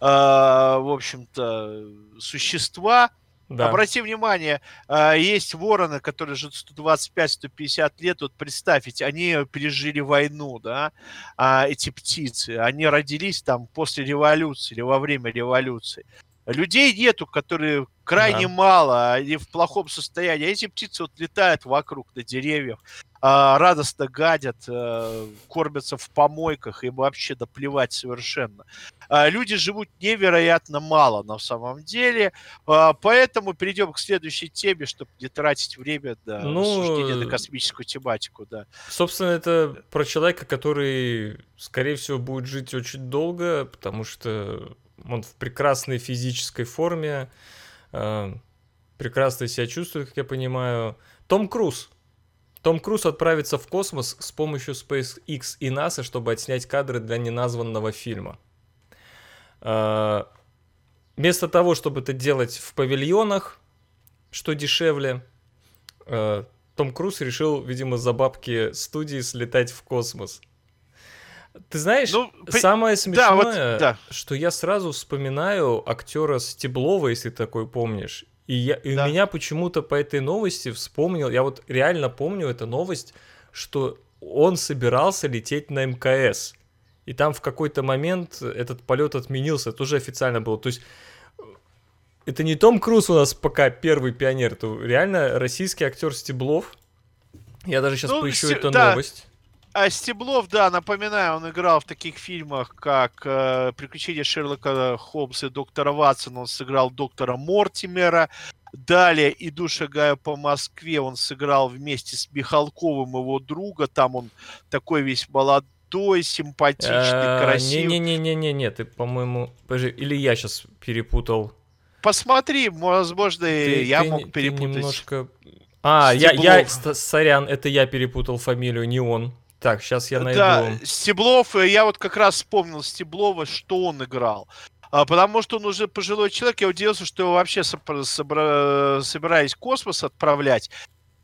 а, в общем-то, существа. Да. Обрати внимание, а, есть вороны, которые живут 125-150 лет. Вот представь, ведь они пережили войну, да, а, эти птицы. Они родились там после революции или во время революции. Людей нету, которые крайне Да. мало, они в плохом состоянии. Эти птицы вот летают вокруг на деревьях, а, радостно гадят, э, кормятся в помойках, им вообще наплевать совершенно. А, Люди живут невероятно мало на самом деле, а, поэтому перейдем к следующей теме, чтобы не тратить время на Ну, рассуждения на космическую тематику, да. Собственно, это про человека, который, скорее всего, будет жить очень долго, потому что он в прекрасной физической форме, прекрасно себя чувствует, как я понимаю. Том Круз. Том Круз отправится в космос с помощью SpaceX и NASA, чтобы отснять кадры для неназванного фильма. Э, Вместо того, чтобы это делать в павильонах, что дешевле, э, Том Круз решил, видимо, за бабки студии слетать в космос. Ты знаешь, Ну, самое Да, вот, смешное, да. что я сразу вспоминаю актера Стеблова, если ты такой помнишь. И, я, и Да. меня почему-то по этой новости вспомнил, я вот реально помню эту новость, что он собирался лететь на МКС. И там в какой-то момент этот полет отменился, это уже официально было. То есть э, это не Том Круз у нас пока первый пионер, это реально российский актер Стеблов. Я даже сейчас Ну, поищу Сте- эту да. новость. А Стеблов, да, напоминаю, он играл в таких фильмах, как э, «Приключения Шерлока Холмса и доктора Ватсона». Он сыграл доктора Мортимера. Далее «Иду, шагаю по Москве». Он сыграл вместе с Михалковым его друга. Там он такой весь молодой, симпатичный, А, красивый. Не-не-не-не-не, ты, по-моему... Подожди, или я сейчас перепутал. Посмотри, возможно, Ты- я ты мог ты перепутать. немножко... А, я, я, сорян, это я перепутал фамилию, не он. Так, сейчас я найду. Да, Стеблов, э, я вот как раз вспомнил Стеблова, что он играл. А, потому что он уже пожилой человек, я удивился, что его вообще собра- собирались в космос отправлять.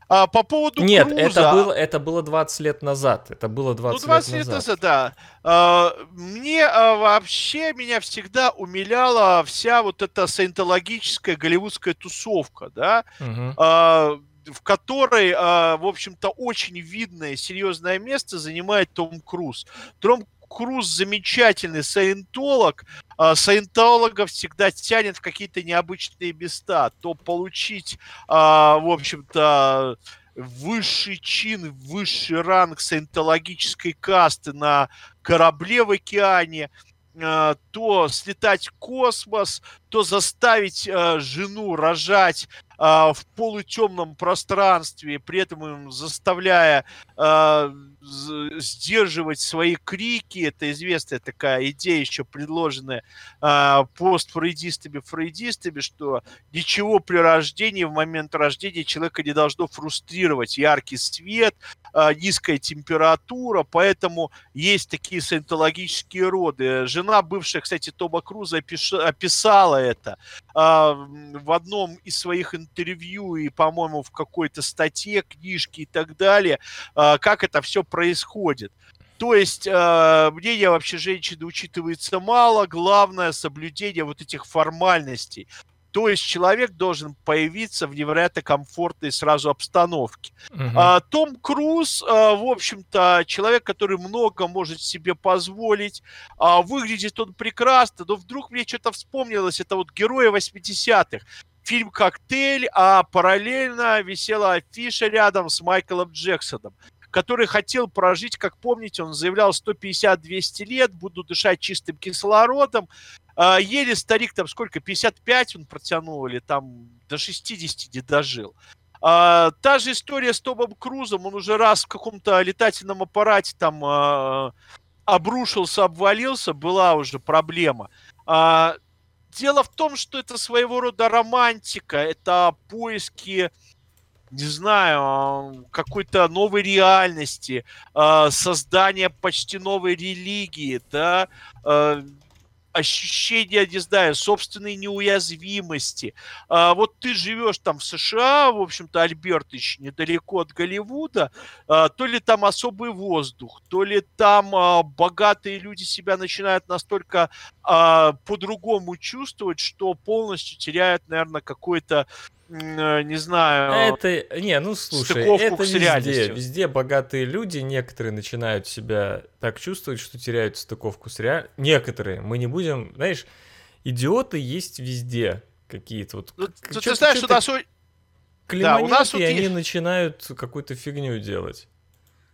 А, по поводу Нет, Круза, это было, это было 20 лет назад. Это было 20, ну, 20 лет лет назад. назад, да. А, мне а, вообще, меня всегда умиляла вся вот эта саентологическая голливудская тусовка, да, Мгм. а, в которой, а, в общем-то, очень видное, серьезное место занимает Том Круз. Том Круз замечательный саентолог. А, Саентологов всегда тянет в какие-то необычные места. То получить, а, в общем-то, высший чин, высший ранг саентологической касты на корабле в океане, то слетать в космос, то заставить а, жену рожать а, в полутемном пространстве, при этом заставляя з- сдерживать свои крики. Это известная такая идея, еще предложенная а, постфрейдистами, фрейдистами, что ничего при рождении, в момент рождения человека не должно фрустрировать. Яркий свет, а, низкая температура, поэтому есть такие саентологические роды. Жена бывшая, кстати, Тома Круза опиш- описала это а, в одном из своих интервью и, по-моему, в какой-то статье, книжке и так далее, а, как это все происходит. То есть а, мнение вообще женщины учитывается мало, главное соблюдение вот этих формальностей. То есть человек должен появиться в невероятно комфортной сразу обстановке. Мгм. А, Том Круз, а, в общем-то, человек, который много может себе позволить. А, Выглядит он прекрасно, но вдруг мне что-то вспомнилось. Это вот герои 80-х. Фильм «Коктейль», а параллельно висела афиша рядом с Майклом Джексоном который хотел прожить, как помните, он заявлял 150-200 лет, буду дышать чистым кислородом. А, еле старик там сколько, 55 он протянул или там до 60 не дожил. А, та же история с Томом Крузом, он уже раз в каком-то летательном аппарате там а, обрушился, обвалился, была уже проблема. А, дело в том, что это своего рода романтика, это поиски, не знаю, какой-то новой реальности, а, создание почти новой религии, да, а, ощущение, не знаю, собственной неуязвимости. А, вот ты живешь там в США, в общем-то, Альбертович, недалеко от Голливуда, а, то ли там особый воздух, то ли там а, богатые люди себя начинают настолько а, по-другому чувствовать, что полностью теряют, наверное, какой-то не знаю... Это, не, ну слушай, это везде, везде богатые люди, некоторые начинают себя так чувствовать, что теряют стыковку с реальностью. Некоторые, мы не будем, знаешь, идиоты есть везде какие-то вот. Ну, ты, ты знаешь, что у нас... Да, у нас и вот они есть... начинают какую-то фигню делать.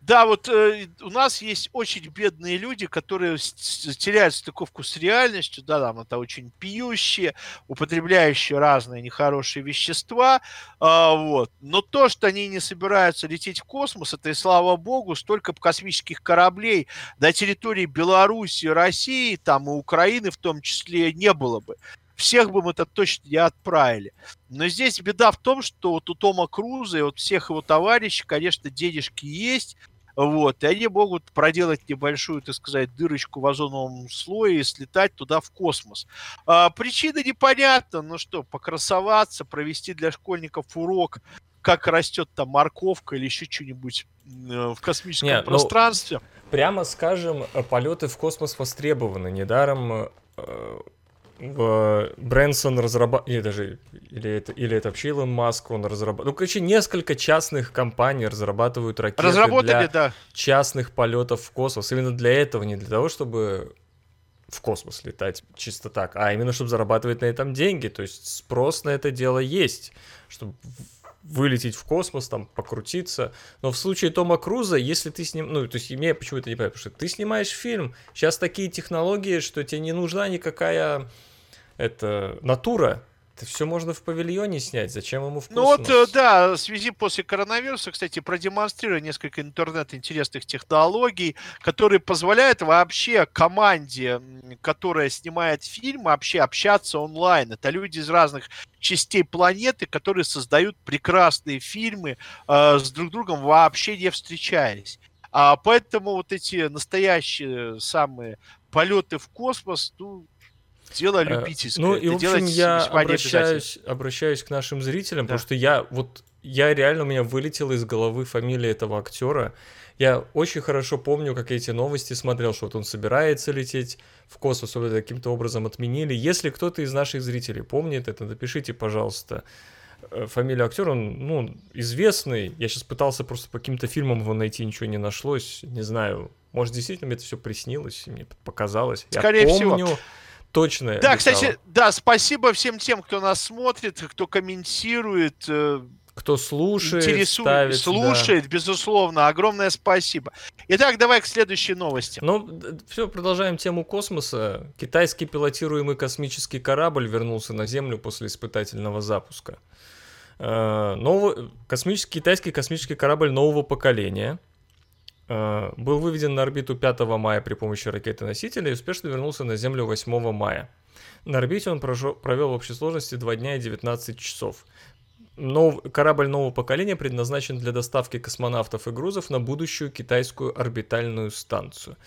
Да, вот э, у нас есть очень бедные люди, которые теряют стыковку с реальностью, да, там это очень пьющие, употребляющие разные нехорошие вещества, э, вот. Но то, что они не собираются лететь в космос, это и слава богу, столько космических кораблей до территории Беларуси, России, там и Украины в том числе не было бы всех бы мы это точно не отправили. Но здесь беда в том, что вот у Тома Круза и вот всех его товарищей, конечно, денежки есть, вот, и они могут проделать небольшую, так сказать, дырочку в озоновом слое и слетать туда в космос. А, причина непонятна, ну что, покрасоваться, провести для школьников урок, как растет там морковка или еще что-нибудь э, в космическом Не, ну, пространстве. Ну, прямо скажем, полеты в космос востребованы. Недаром э, Брэнсон разрабатывает, или даже, или это, или это вообще Илон Маск, он разрабатывает, ну, короче, несколько частных компаний разрабатывают ракеты для да. частных полетов в космос. Именно для этого, не для того, чтобы в космос летать чисто так, а именно чтобы зарабатывать на этом деньги. То есть спрос на это дело есть, чтобы вылететь в космос, там, покрутиться. Но в случае Тома Круза, если ты с ним... Ну, то есть, мне почему это не понятно, потому что ты снимаешь фильм, сейчас такие технологии, что тебе не нужна никакая это натура, это все можно в павильоне снять, зачем ему в космос? Ну вот, э, да, в связи после коронавируса, кстати, продемонстрирую несколько интернет-интересных технологий, которые позволяют вообще команде, которая снимает фильм, вообще общаться онлайн. Это люди из разных частей планеты, которые создают прекрасные фильмы, э, с друг другом вообще не встречаясь. А поэтому вот эти настоящие самые полеты в космос, ну, дело э, любительское. Ну и, в общем, я обращаюсь, обращаюсь к нашим зрителям, да. потому что я вот, я реально, у меня вылетела из головы фамилия этого актера. Я очень хорошо помню, как эти новости смотрел, что вот он собирается лететь в космос, вот каким-то образом отменили. Если кто-то из наших зрителей помнит это, напишите, пожалуйста, э, фамилию актера, он, ну, известный. Я сейчас пытался просто по каким-то фильмам его найти, ничего не нашлось. Не знаю, может, действительно мне это все приснилось, мне показалось. Скорее Я помню, всего точно. Да, летало. кстати, да, спасибо всем тем, кто нас смотрит, кто комментирует. Э, кто слушает, интересует, ставит, слушает, да. безусловно, огромное спасибо. Итак, давай к следующей новости. Ну, все, продолжаем тему космоса. Китайский пилотируемый космический корабль вернулся на Землю после испытательного запуска. Э, новый, космический, китайский космический корабль нового поколения – был выведен на орбиту 5 мая при помощи ракеты-носителя и успешно вернулся на Землю 8 мая. На орбите он провел в общей сложности 2 дня и 19 часов. Нов... Корабль нового поколения предназначен для доставки космонавтов и грузов на будущую китайскую орбитальную станцию.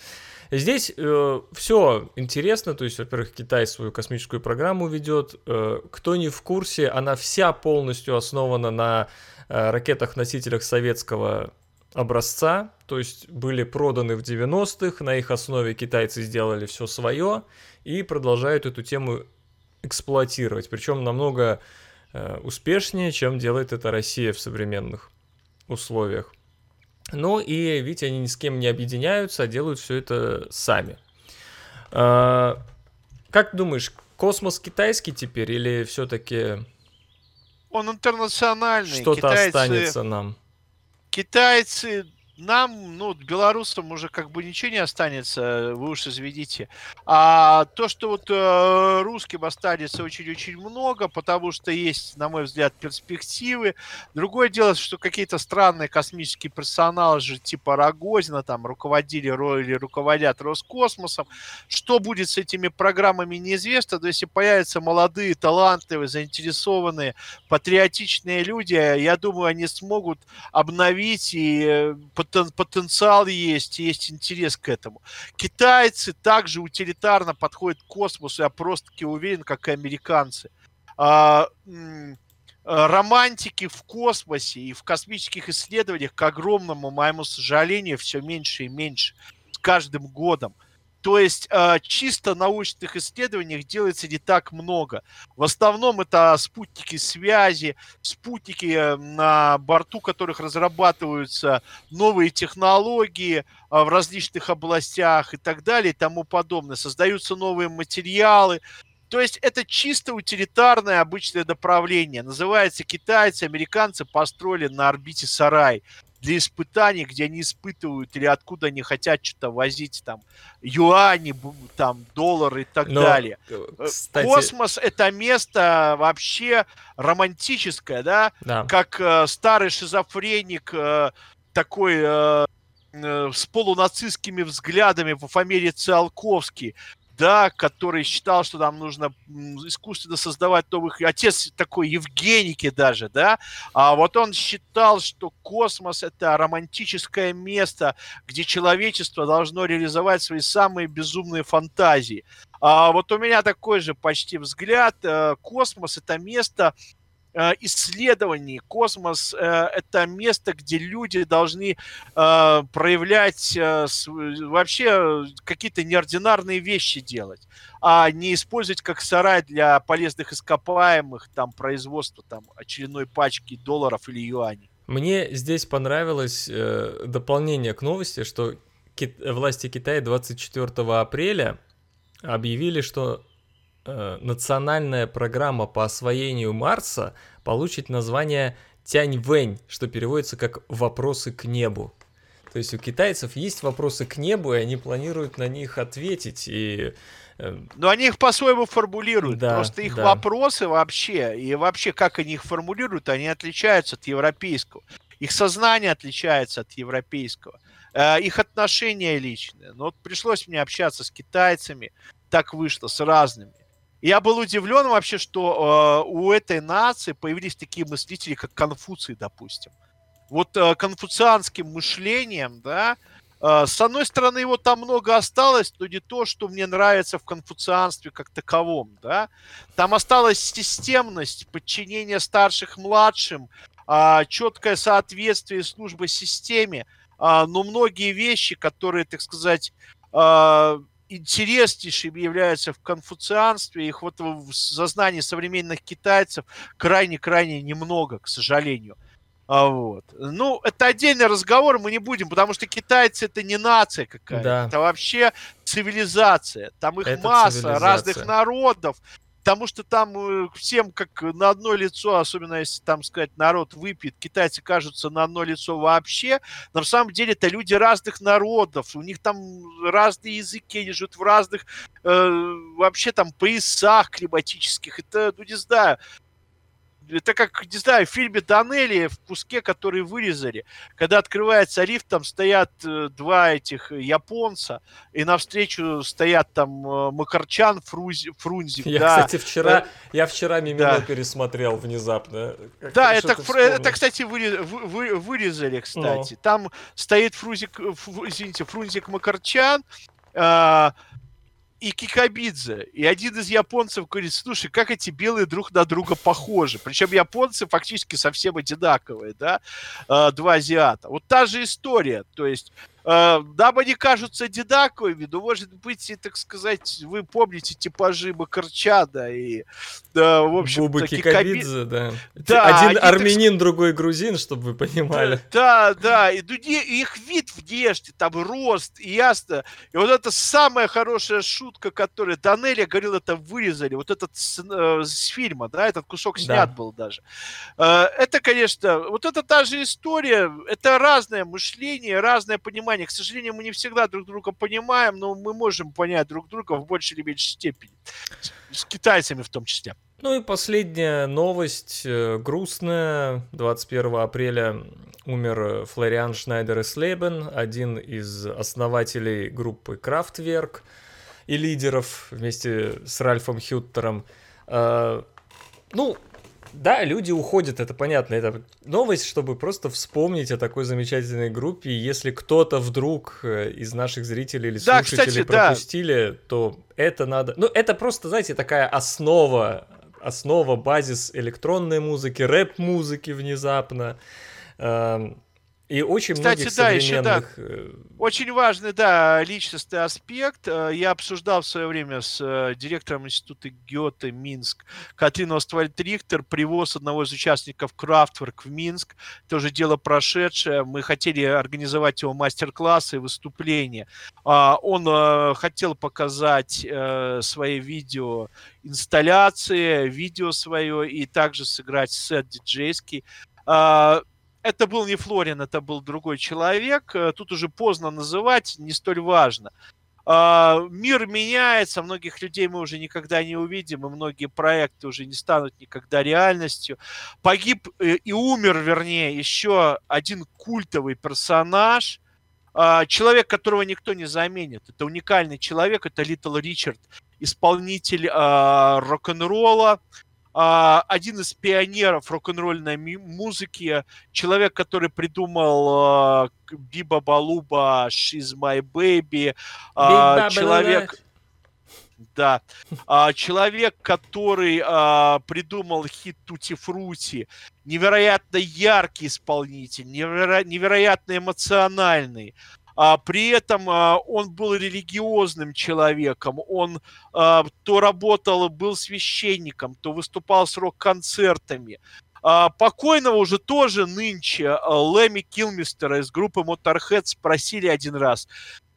Здесь э, все интересно, то есть, во-первых, Китай свою космическую программу ведет. Э, кто не в курсе, она вся полностью основана на э, ракетах-носителях советского образца, то есть были проданы в 90-х, на их основе китайцы сделали все свое и продолжают эту тему эксплуатировать, причем намного э, успешнее, чем делает это Россия в современных условиях. Ну и, видите, они ни с кем не объединяются, а делают все это сами. Э, как думаешь, космос китайский теперь или все-таки... Он интернациональный. Что-то Китайцы... останется нам китайцы нам, ну, белорусам уже как бы ничего не останется, вы уж изведите. А то, что вот э, русским останется очень-очень много, потому что есть, на мой взгляд, перспективы. Другое дело, что какие-то странные космические персоналы же типа Рогозина там руководили или руководят Роскосмосом. Что будет с этими программами, неизвестно. Но если появятся молодые, талантливые, заинтересованные, патриотичные люди, я думаю, они смогут обновить и э, потенциал есть, есть интерес к этому. Китайцы также утилитарно подходят к космосу, я просто-таки уверен, как и американцы. А, романтики в космосе и в космических исследованиях, к огромному моему сожалению, все меньше и меньше с каждым годом. То есть э, чисто научных исследованиях делается не так много. В основном это спутники связи, спутники, э, на борту которых разрабатываются новые технологии э, в различных областях и так далее и тому подобное. Создаются новые материалы. То есть это чисто утилитарное обычное направление. Называется китайцы, американцы построили на орбите сарай для испытаний, где они испытывают или откуда они хотят что-то возить, там, юани, там, доллары и так Но, далее. Э, э, кстати... Космос — это место вообще романтическое, да? да. Как э, старый шизофреник, э, такой э, э, с полунацистскими взглядами по фамилии Циолковский, да, который считал, что нам нужно искусственно создавать новых... Отец такой Евгеники даже, да, а вот он считал, что космос — это романтическое место, где человечество должно реализовать свои самые безумные фантазии. А вот у меня такой же почти взгляд. Э, космос — это место, исследований. Космос э, — это место, где люди должны э, проявлять вообще какие-то неординарные вещи делать, а не использовать как сарай для полезных ископаемых, там, производства там, очередной пачки долларов или юаней. Мне здесь понравилось э, дополнение к новости, что власти Китая 24 апреля объявили, что Э, национальная программа по освоению Марса получит название Тянь-Вэнь, что переводится как «вопросы к небу». То есть у китайцев есть вопросы к небу, и они планируют на них ответить. И э, но они их по-своему формулируют. Да, Просто их да. вопросы вообще, и вообще как они их формулируют, они отличаются от европейского. Их сознание отличается от европейского. Э, их отношения личные. Но вот пришлось мне общаться с китайцами, так вышло, с разными. Я был удивлен вообще, что э, у этой нации появились такие мыслители, как Конфуций, допустим. Вот э, конфуцианским мышлением, да, э, с одной стороны, его там много осталось, но не то, что мне нравится в конфуцианстве как таковом, да. Там осталась системность, подчинение старших младшим, э, четкое соответствие службы системе, э, но многие вещи, которые, так сказать, э, интереснейшими являются в конфуцианстве, их вот в сознании современных китайцев крайне-крайне немного, к сожалению. А вот. Ну, это отдельный разговор, мы не будем, потому что китайцы это не нация какая-то, да. это вообще цивилизация. Там их это масса разных народов, потому что там э, всем как на одно лицо, особенно если там сказать народ выпьет, китайцы кажутся на одно лицо вообще, но на самом деле это люди разных народов, у них там разные языки, они живут в разных э, вообще там поясах климатических, это, ну не знаю, это как, не знаю, в фильме Данелли в куске, который вырезали. Когда открывается рифт, там стоят э, два этих японца, и навстречу стоят там э, Макарчан, Фрузи, Фрунзик. Я, да. кстати, вчера, да. я вчера Мимино да. пересмотрел внезапно. Как да, это, это, кстати, вы, вы, вырезали, кстати. Ну. Там стоит Фрузик, извините, Фрунзик Макарчан, э, и Кикабидзе. И один из японцев говорит, слушай, как эти белые друг на друга похожи. Причем японцы фактически совсем одинаковые, да, э, два азиата. Вот та же история. То есть Э, нам они кажутся одинаковыми, но, может быть, и, так сказать, вы помните типажи Макарчана и, да, в общем Бубы Кикабидзе, да. да. Один армянин, так... другой грузин, чтобы вы понимали. Да, да, и, ну, их вид внешне, там, рост, ясно. И вот это самая хорошая шутка, которая Данелия говорил, это вырезали, вот этот с, э, с фильма, да, этот кусок снят да. был даже. Э, это, конечно, вот это та же история, это разное мышление, разное понимание понимание. К сожалению, мы не всегда друг друга понимаем, но мы можем понять друг друга в большей или меньшей степени. С китайцами в том числе. Ну и последняя новость, э, грустная. 21 апреля умер Флориан Шнайдер Слейбен, один из основателей группы Kraftwerk и лидеров вместе с Ральфом Хюттером. Э, ну, Да, люди уходят, это понятно. Это новость, чтобы просто вспомнить о такой замечательной группе. Если кто-то вдруг э, из наших зрителей или да, слушателей кстати, пропустили, да. то это надо... Ну, это просто, знаете, такая основа, основа, базис электронной музыки, рэп-музыки внезапно. Эм, и очень Кстати, многих да, еще, да, э, очень важный, да, личностный аспект. Э, я обсуждал в свое время с э, директором института Гёте Минск Катрин Оствальд Рихтер привоз одного из участников Крафтворк в Минск. Тоже дело прошедшее. Мы хотели организовать его мастер-классы и выступления. А, он хотел показать свои видео инсталляции, видео свое и также сыграть сет диджейский а, это был не Флорин, это был другой человек. Э, тут уже поздно называть, не столь важно. А, мир меняется, многих людей мы уже никогда не увидим, и многие проекты уже не станут никогда реальностью. Погиб э, и умер, вернее, еще один культовый персонаж, а, человек, которого никто не заменит. Это уникальный человек, это Литл Ричард, исполнитель а, рок-н-ролла, один из пионеров рок-н-ролльной музыки, человек, который придумал Биба Балуба, She's My Baby, а, человек... Да. А, человек, который а, придумал хит Тути Фрути, невероятно яркий исполнитель, неверо- невероятно эмоциональный. А, при этом а, он был религиозным человеком, он а, то работал, был священником, то выступал с рок-концертами. А, покойного уже тоже нынче Лэми Килмистера из группы Motorhead спросили один раз,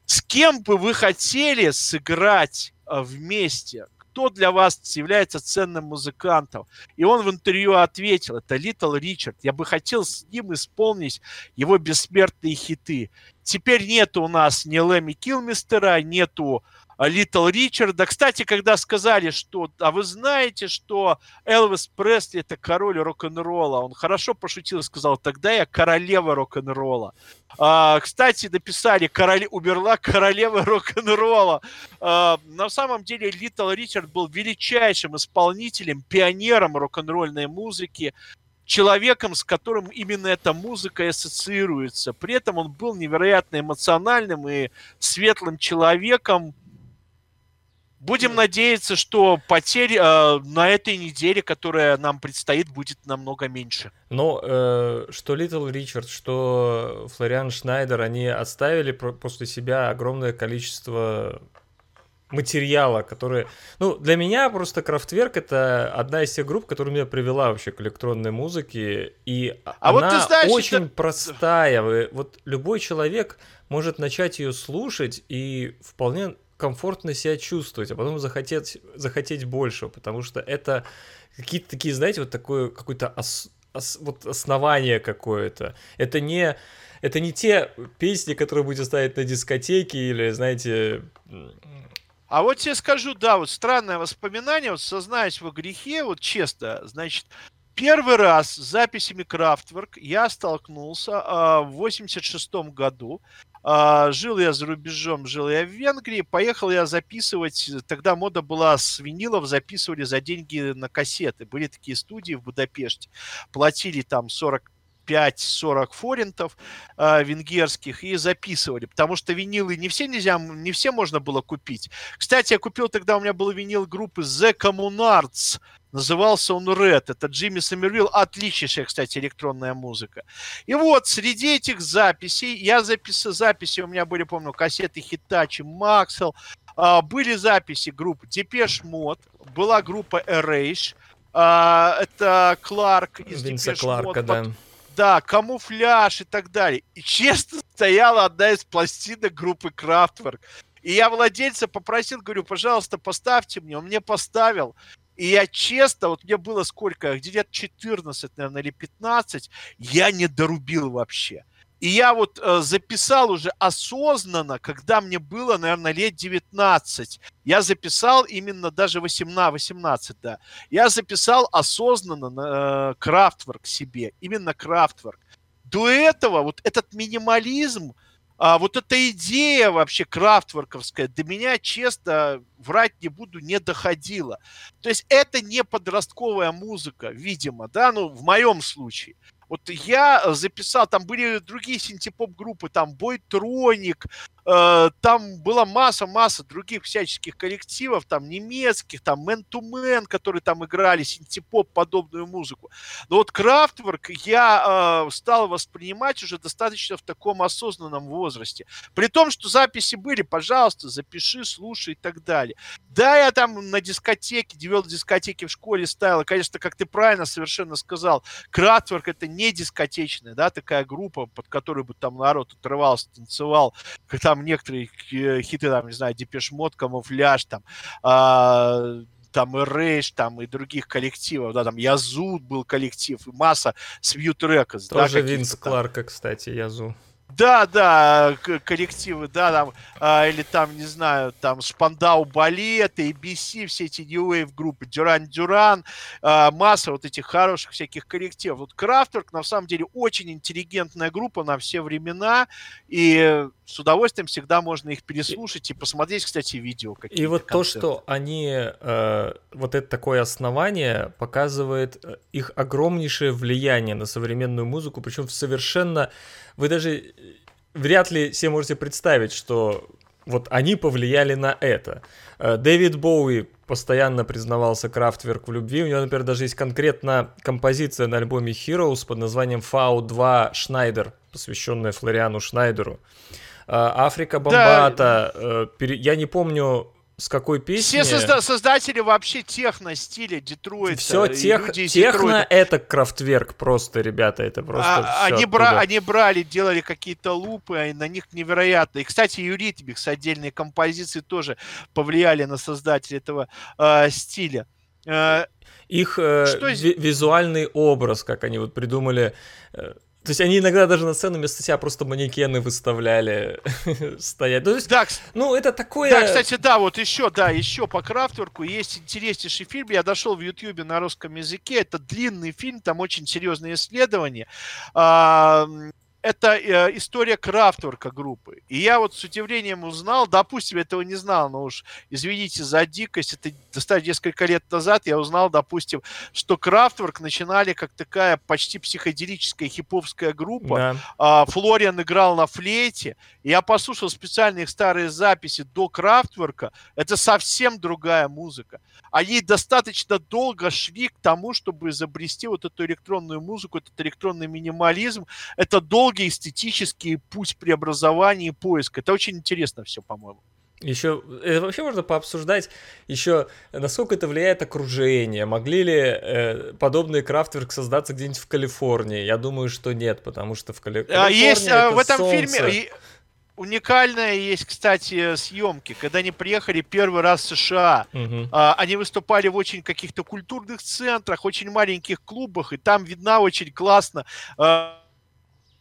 с кем бы вы хотели сыграть вместе? кто для вас является ценным музыкантом. И он в интервью ответил, это Литл Ричард. Я бы хотел с ним исполнить его бессмертные хиты. Теперь нет у нас ни Лэми Килмистера, нету Литл Ричарда. Кстати, когда сказали, что... А вы знаете, что Элвис Пресли это король рок-н-ролла? Он хорошо пошутил и сказал, тогда я королева рок-н-ролла. А, кстати, написали, короле... умерла королева рок-н-ролла. А, на самом деле Литл Ричард был величайшим исполнителем, пионером рок-н-ролльной музыки человеком, с которым именно эта музыка ассоциируется. При этом он был невероятно эмоциональным и светлым человеком, Будем надеяться, что потерь э, на этой неделе, которая нам предстоит, будет намного меньше. Но э, что Литл Ричард, что Флориан Шнайдер, они оставили после себя огромное количество материала, которые... Ну, для меня просто Крафтверк — это одна из тех групп, которая меня привела вообще к электронной музыке, и а она вот ты знаешь, очень это... простая. Вы, вот любой человек может начать ее слушать и вполне комфортно себя чувствовать, а потом захотеть, захотеть больше, потому что это какие-то такие, знаете, вот такое какое-то ос, ос, вот основание какое-то. Это не, это не те песни, которые будете ставить на дискотеке или, знаете... А вот тебе скажу, да, вот странное воспоминание, вот сознаюсь во грехе, вот честно, значит, первый раз с записями Крафтворк я столкнулся э, в 86 году. А, жил я за рубежом, жил я в Венгрии, поехал я записывать, тогда мода была с винилов, записывали за деньги на кассеты. Были такие студии в Будапеште, платили там 40 5-40 форинтов э, венгерских и записывали, потому что винилы не все нельзя, не все можно было купить. Кстати, я купил тогда, у меня был винил группы The Communards, Назывался он Red. Это Джимми Сомервилл. Отличнейшая, кстати, электронная музыка. И вот среди этих записей, я записал записи, у меня были, помню, кассеты Maxwell, а, были записи групп Depeche Mode, была группа Erase, а, это Кларк из Винса Depeche Кларка, Mode, да. Да, камуфляж и так далее. И честно стояла одна из пластинок группы Kraftwerk. И я владельца попросил, говорю, пожалуйста, поставьте мне. Он мне поставил. И я честно, вот мне было сколько, где-то 14, наверное, или 15, я не дорубил вообще. И я вот э, записал уже осознанно, когда мне было, наверное, лет 19. Я записал именно даже 18, 18 да. Я записал осознанно э, Крафтворк себе, именно Крафтворк. До этого вот этот минимализм, А вот эта идея вообще крафтворковская до меня, честно, врать не буду, не доходила. То есть это не подростковая музыка, видимо, да, ну, в моем случае. Вот я записал, там были другие синтепоп-группы, там Бойтроник, там была масса-масса других всяческих коллективов, там немецких, там Man to Man, которые там играли синтепоп подобную музыку. Но вот Крафтворк я э, стал воспринимать уже достаточно в таком осознанном возрасте. При том, что записи были, пожалуйста, запиши, слушай и так далее. Да, я там на дискотеке, где вёл дискотеки в школе ставил. конечно, как ты правильно совершенно сказал, Крафтворк это не дискотечная, да, такая группа, под которой бы там народ отрывался, танцевал, как там некоторые хиты, там, не знаю, Depeche Mode, Camouflage, там, а, там Erasure, там и других коллективов, да, там Yazoo был коллектив, и масса Свьют Records. Тоже да, Винс Кларка, кстати, Yazoo. Да, да, коллективы, да, там, а, или там, не знаю, там Spandau Ballet, ABC, все эти New Wave группы, Duran Duran, а, масса вот этих хороших всяких коллективов. Вот Крафтворк, на самом деле, очень интеллигентная группа на все времена, и с удовольствием всегда можно их переслушать и, посмотреть, кстати, видео. И вот концерты. то, что они, э, вот это такое основание, показывает э, их огромнейшее влияние на современную музыку, причем в совершенно вы даже э, вряд ли себе можете представить, что вот они повлияли на это. Э, Дэвид Боуи постоянно признавался Крафтверк в любви. У него, например, даже есть конкретно композиция на альбоме Heroes под названием Фау 2 Шнайдер, посвященная Флориану Шнайдеру. Э, Afrika Bambaataa. Да. Я не помню, с какой песни... Все созда- создатели вообще техно-стиля Детройта. Все тех, техно это крафтверк просто, ребята, это просто а, они, бра- они брали, делали какие-то лупы, а на них невероятно. И, кстати, Eurythmics, отдельные композиции тоже повлияли на создателей этого э, стиля. Э, Их э, ви- визуальный образ, как они вот придумали... Э, то есть они иногда даже на сцену вместо себя просто манекены выставляли стоять. Ну, есть, да, ну, это такое... Да, кстати, да, вот еще, да, еще по Крафтворку есть интереснейший фильм. Я дошел в Ютьюбе на русском языке. Это длинный фильм, там очень серьезные исследования это э, история крафтворка группы. И я вот с удивлением узнал, допустим, этого не знал, но уж извините за дикость, это достаточно несколько лет назад я узнал, допустим, что крафтворк начинали как такая почти психоделическая хиповская группа. Да. А, Флориан играл на флейте. Я послушал специально их старые записи до крафтворка. Это совсем другая музыка. Они достаточно долго шли к тому, чтобы изобрести вот эту электронную музыку, этот электронный минимализм. Это долгий эстетический путь преобразования и поиска. Это очень интересно все, по-моему. Еще это вообще можно пообсуждать еще, насколько это влияет окружение. Могли ли э, подобные крафтверк создаться где-нибудь в Калифорнии? Я думаю, что нет, потому что в Кали... А, Калифорнии есть а, в этом солнце. фильме уникальная есть, кстати, съемки, когда они приехали первый раз в США. Угу. А, они выступали в очень каких-то культурных центрах, очень маленьких клубах, и там видна очень классно. А,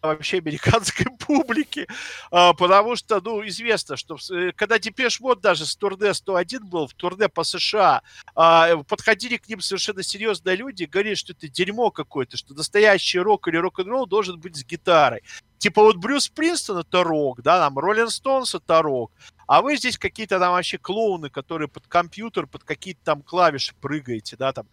вообще американской публики, а, потому что, ну, известно, что э, когда Depeche Mode даже с турне 101 был, в турне по США, а, подходили к ним совершенно серьезные люди, говорили, что это дерьмо какое-то, что настоящий рок или рок-н-ролл должен быть с гитарой. Типа вот Брюс Спрингстин это рок, да, там Rolling Stones это рок, а вы здесь какие-то там вообще клоуны, которые под компьютер, под какие-то там клавиши прыгаете, да, там.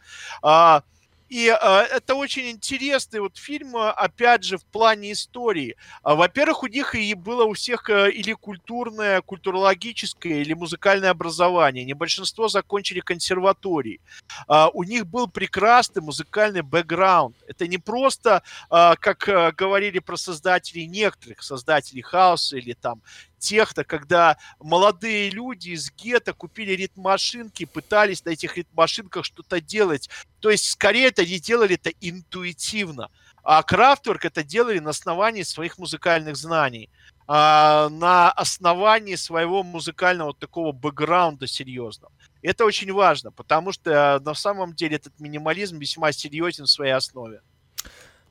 И э, это очень интересный вот фильм, а, опять же, в плане истории. А, во-первых, у них и было у всех э, или культурное, культурологическое, или музыкальное образование. Не большинство закончили консерватории. Э, у них был прекрасный музыкальный бэкграунд. Это не просто, э, как э, говорили про создателей некоторых создателей хаоса или там техно, когда молодые люди из гетто купили ритм-машинки, пытались на этих ритм-машинках что-то делать. То есть, скорее, это не делали это интуитивно. А Крафтворк это делали на основании своих музыкальных знаний, а, на основании своего музыкального такого бэкграунда серьезного. Это очень важно, потому что на самом деле этот минимализм весьма серьезен в своей основе.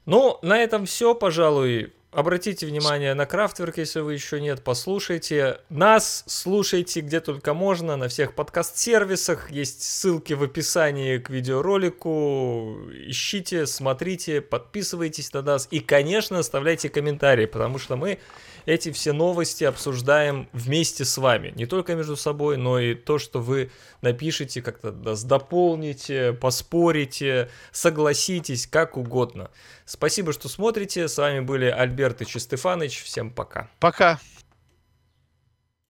Ну, на этом все, пожалуй. Обратите внимание на Крафтверк, если вы еще нет, послушайте. Нас слушайте где только можно, на всех подкаст-сервисах. Есть ссылки в описании к видеоролику. Ищите, смотрите, подписывайтесь на нас. И, конечно, оставляйте комментарии, потому что мы эти все новости обсуждаем вместе с вами. Не только между собой, но и то, что вы напишите, как-то дополните, поспорите, согласитесь, как угодно. Спасибо, что смотрите. С вами были Альберт и Чистефаныч. Всем пока. Пока.